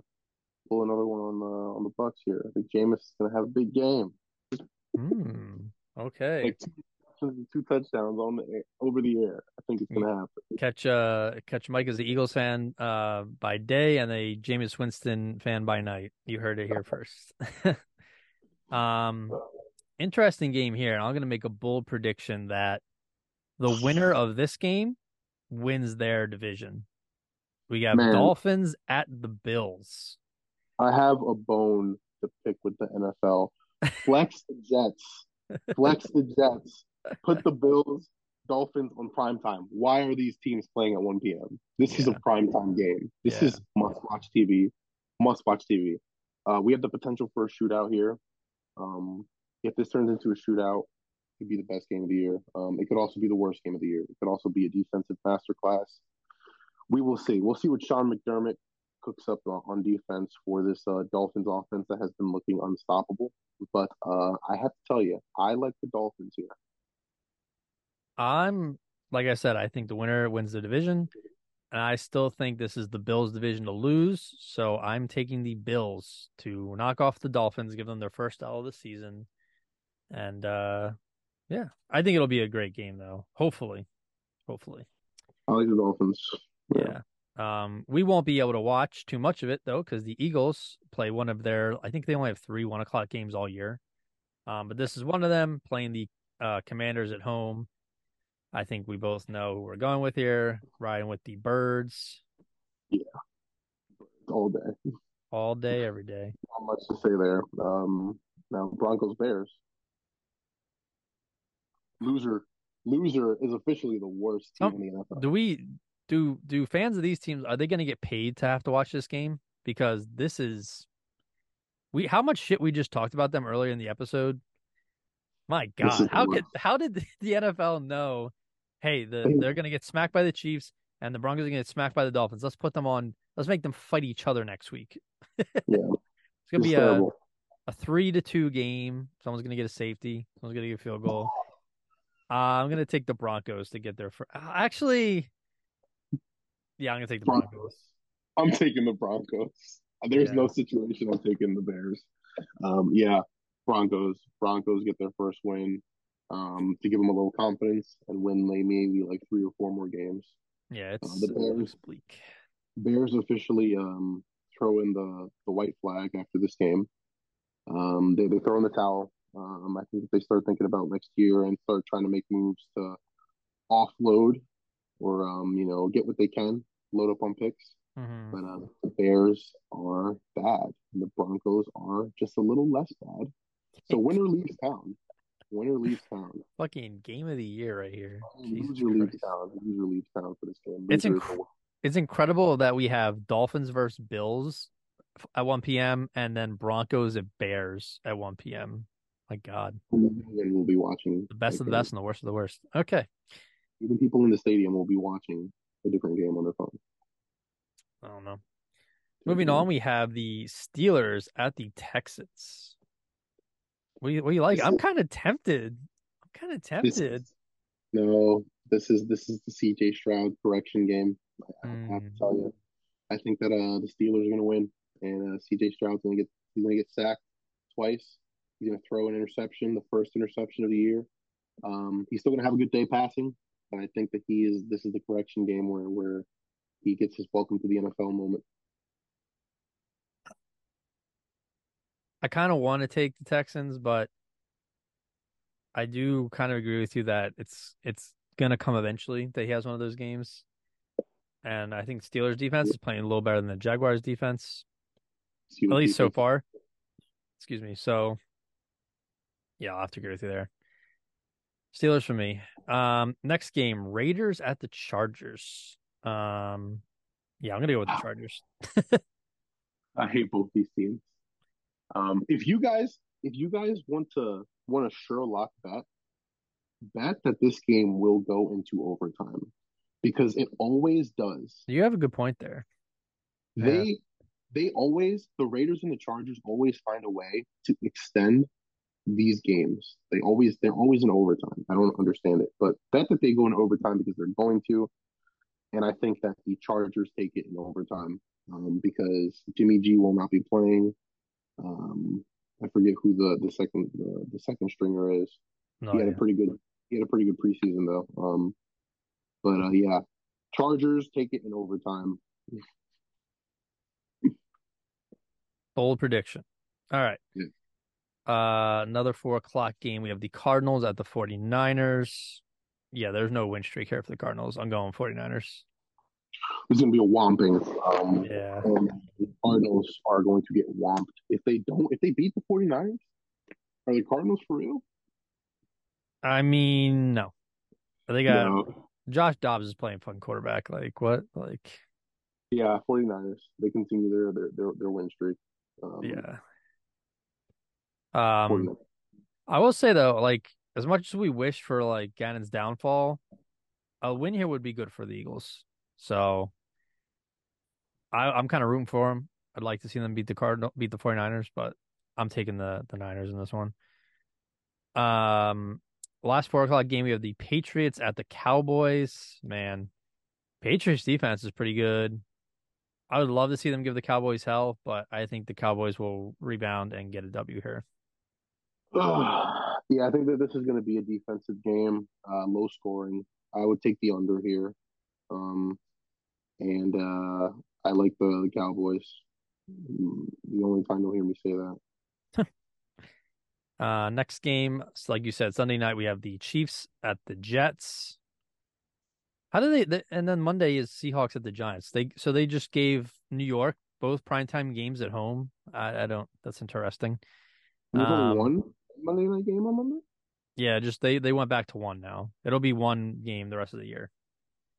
pull another one on the on the Bucks here. I think Jameis is going to have a big game, Hmm. Okay. like two, two touchdowns on the air, over the air. I think it's going to happen. catch uh catch Mike as the Eagles fan uh by day and a Jameis Winston fan by night. You heard it here first. um interesting game here, and I'm gonna make a bold prediction that the winner of this game wins their division. We got Man. Dolphins at the Bills. I have a bone to pick with the NFL. Flex the Jets. Flex the Jets. Put the Bills, Dolphins on prime time. Why are these teams playing at 1 p.m.? This is a prime time game. This Yeah. is must watch TV. Must watch TV. Uh, we have the potential for a shootout here. Um, if this turns into a shootout, it could be the best game of the year. Um, it could also be the worst game of the year. It could also be a defensive masterclass. We will see. We'll see what Sean McDermott cooks up on defense for this uh, Dolphins offense that has been looking unstoppable. But uh, I have to tell you, I like the Dolphins here. I'm like I said, I think the winner wins the division. And I still think this is the Bills division to lose. So I'm taking the Bills to knock off the Dolphins, give them their first L of the season. And uh yeah, I think it'll be a great game though. Hopefully. Hopefully. I like the Dolphins. Yeah. yeah. Um, we won't be able to watch too much of it though, because the Eagles play one of their. I think they only have three one o'clock games all year. Um, but this is one of them playing the uh, Commanders at home. I think we both know who we're going with here. Riding with the birds. Yeah. All day. All day, every day. Not much to say there. Um, now Broncos Bears. Loser loser is officially the worst team um, in the NFL. Do we do do fans of these teams are they going to get paid to have to watch this game because this is we how much shit we just talked about them earlier in the episode my God, how could how did the NFL know? Hey, the, they're going to get smacked by the Chiefs, and the Broncos are going to get smacked by the Dolphins. Let's put them on. Let's make them fight each other next week. yeah, it's going to be a a three to two game. Someone's going to get a safety. Someone's going to get a field goal. Uh, I'm going to take the Broncos to get there. For actually, yeah, I'm going to take the Broncos. I'm taking the Broncos. There's yeah. no situation I'm taking the Bears. Um, yeah, Broncos. Broncos get their first win um, to give them a little confidence and win like maybe like three or four more games. Yeah, it's uh, the Bears. bleak. Bears officially um, throw in the the white flag after this game. Um, they they throw in the towel. Um, I think if they start thinking about next year and start trying to make moves to offload or um, you know get what they can, load up on picks. Mm-hmm. But uh, the Bears are bad. And The Broncos are just a little less bad. So winner leaves town. Winner leaves town. Fucking game of the year right here. Loser leaves town. Loser leaves town for this game. it's inc- it's incredible that we have Dolphins versus Bills at 1 p.m. and then Broncos at Bears at 1 p.m. My God. And we'll be watching the best of the best and the worst of the worst. Okay. Even people in the stadium will be watching a different game on their phone. I don't know. Moving on, we have the Steelers at the Texans. What do you, what do you like? I'm kind of tempted. I'm kind of tempted. This, no, this is this is the CJ Stroud correction game. I, mm. have to tell you, I think that uh the Steelers are gonna win, and uh, CJ Stroud's gonna get he's gonna get sacked twice. He's gonna throw an interception, the first interception of the year. Um, he's still gonna have a good day passing, but I think that he is. This is the correction game where where he gets his welcome to the NFL moment. I kind of want to take the Texans, but I do kind of agree with you that it's it's gonna come eventually that he has one of those games. And I think Steelers defense is playing a little better than the Jaguars defense, Steelers at least defense. so far. Excuse me. So, yeah, I'll have to agree with you there. Steelers for me. Um, next game, Raiders at the Chargers. Um, yeah, I'm gonna go with the Chargers. I hate both these teams. Um, if you guys, if you guys want to want a Sherlock bet, bet that this game will go into overtime because it always does. You have a good point there. They yeah. they always the Raiders and the Chargers always find a way to extend these games. They always they're always in overtime. I don't understand it, but bet that they go in overtime because they're going to, and I think that the Chargers take it in overtime um, because Jimmy G will not be playing. Um, I forget who the the second the, the second stringer is. He had yeah. a pretty good he had a pretty good preseason though. Um, but uh, yeah, Chargers take it in overtime. Bold prediction. All right. Yeah. Uh, another four o'clock game. We have the Cardinals at the 49ers. Yeah, there's no win streak here for the Cardinals. I'm going 49ers It's going to be a whomping. Um, yeah. The Cardinals are going to get whomped. If they don't, if they beat the 49ers, are the Cardinals for real? I mean, no. They got no. Josh Dobbs is playing fun quarterback. Like, what? Like, yeah, 49ers. They continue their their their, their win streak. Um, yeah. Um, I will say though, like as much as we wish for like Gannon's downfall, a win here would be good for the Eagles. So I, I'm kind of rooting for them. I'd like to see them beat the Cardinal, beat the 49ers, but I'm taking the the Niners in this one. Um, last four o'clock game we have the Patriots at the Cowboys. Man, Patriots defense is pretty good. I would love to see them give the Cowboys hell, but I think the Cowboys will rebound and get a W here. Yeah, I think that this is going to be a defensive game, uh, low scoring. I would take the under here, um, and uh, I like the, the Cowboys. The only time you'll hear me say that. uh, next game, like you said, Sunday night we have the Chiefs at the Jets. How do they? And then Monday is Seahawks at the Giants. They so they just gave New York both primetime games at home. I, I don't. That's interesting. There's um, only one Monday night game on Monday. Yeah, just they they went back to one now. It'll be one game the rest of the year.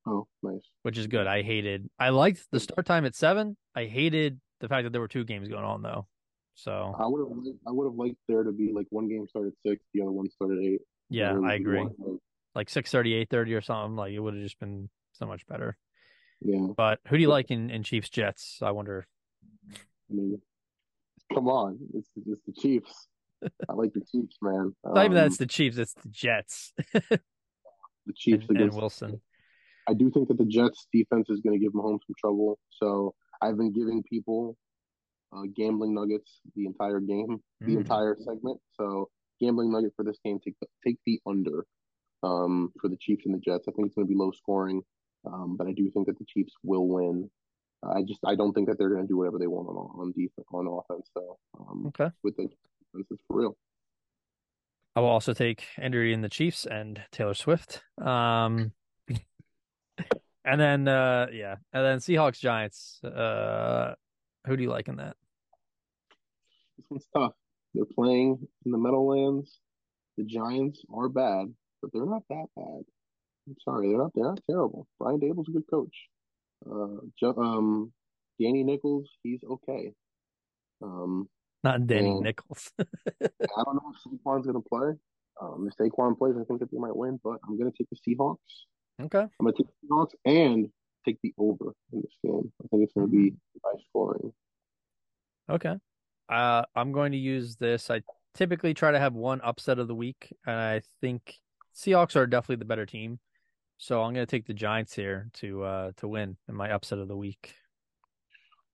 Oh, nice. Which is good. I hated. I liked the start time at seven. I hated the fact that there were two games going on though. So I would have I would have liked there to be like one game started six, the other one started eight. Yeah, I agree. One, like 630, 830 or something. Like it would have just been so much better. Yeah. But who do you like in, in Chiefs Jets? I wonder. I mean, come on, it's it's the Chiefs. I like the Chiefs, man. Um, Not even that it's the Chiefs; it's the Jets. the Chiefs and, and Wilson. I do think that the Jets defense is going to give Mahomes some trouble. So I've been giving people uh, gambling nuggets the entire game, the mm. entire segment. So gambling nugget for this game, take the, take the under um, for the Chiefs and the Jets. I think it's going to be low scoring, um, but I do think that the Chiefs will win. I just I don't think that they're going to do whatever they want on on defense on offense. So um, okay, with the defense, it's for real. I will also take Andrew in the Chiefs and Taylor Swift. Um, and then uh, yeah, and then Seahawks Giants. Uh, who do you like in that? This one's tough. They're playing in the Meadowlands. The Giants are bad, but they're not that bad. I'm sorry, they're not they're not terrible. Brian Daboll's a good coach. Uh, um, Danny Nichols, he's okay. Um, not Danny Nichols. I don't know if Saquon's gonna play. Um, if Saquon plays, I think that they might win, but I'm gonna take the Seahawks. Okay. I'm gonna take the Seahawks and take the over in this game. I think it's gonna be high scoring. Okay. Uh, I'm going to use this. I typically try to have one upset of the week, and I think Seahawks are definitely the better team. So I'm going to take the Giants here to uh to win in my upset of the week.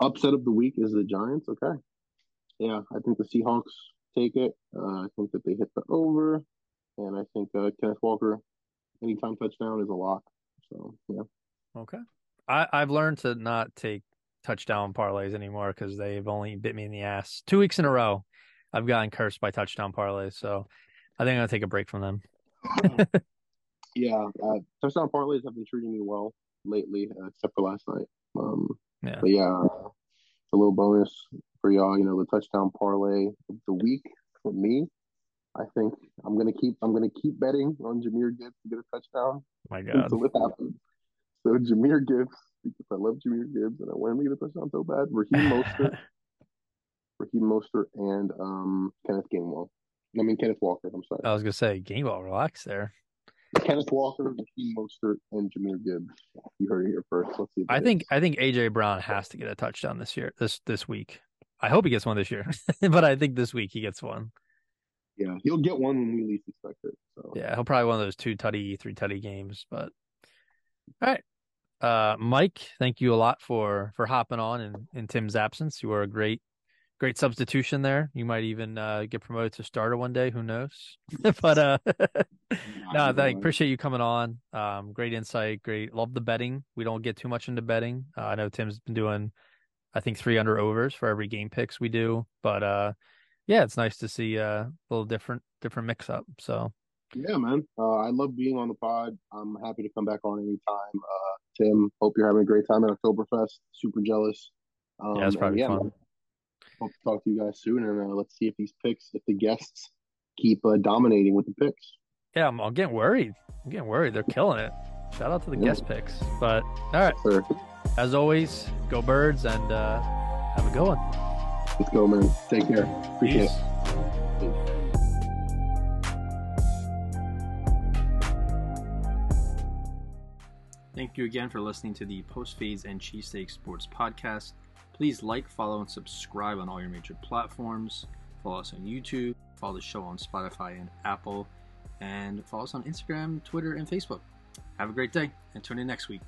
Upset of the week is the Giants. Okay. Yeah, I think the Seahawks take it. Uh, I think that they hit the over, and I think uh, Kenneth Walker anytime touchdown is a lock. So yeah. Okay. I I've learned to not take touchdown parlays anymore because they've only bit me in the ass two weeks in a row. I've gotten cursed by touchdown parlays, so I think I'm gonna take a break from them. yeah, uh, touchdown parlays have been treating me well lately, uh, except for last night. Um, yeah, but yeah, uh, a little bonus for y'all. You know, the touchdown parlay of the week for me. I think I'm gonna keep I'm gonna keep betting on Jahmyr Gibbs to get a touchdown. My God, until it happens. So Jahmyr Gibbs, because I love Jahmyr Gibbs and I want him to get a touchdown so bad. Raheem Mostert, Raheem Mostert, and um, Kenneth Gainwell. I mean Kenneth Walker. I'm sorry. I was gonna say Gainwell. Relax there. Kenneth Walker, Raheem Mostert, and Jahmyr Gibbs. You heard it here first. Let's see. I think I think AJ Brown has to get a touchdown this year. This this week. I hope he gets one this year, but I think this week he gets one. Yeah, he'll get one when we least expect it. So. Yeah, he'll probably one of those two tutty, three tutty games. But all right, uh, Mike, thank you a lot for for hopping on in in Tim's absence. You were a great great substitution there. You might even uh, get promoted to starter one day. Who knows? but uh, no, thank appreciate you coming on. Um, great insight. Great. Love the betting. We don't get too much into betting. Uh, I know Tim's been doing, I think three under overs for every game picks we do. But uh, yeah, it's nice to see uh, a little different different mix up. So yeah, man. Uh, I love being on the pod. I'm happy to come back on anytime. Uh, Tim, hope you're having a great time at Oktoberfest. Super jealous. Um, yeah, it's probably yeah, fun. Man, hope to talk to you guys soon, and uh, let's see if these picks, if the guests keep uh, dominating with the picks. Yeah, I'm, I'm, getting worried. I'm getting worried. They're killing it. Shout out to the yeah. guest picks. But all right, sure. as always, go birds and uh, have a good one. Let's go, man. Take care. Appreciate Peace. it. Thank you again for listening to the Post Fades and Cheesesteak Sports Podcast. Please like, follow, and subscribe on all your major platforms. Follow us on YouTube, follow the show on Spotify and Apple, and follow us on Instagram, Twitter, and Facebook. Have a great day and tune in next week.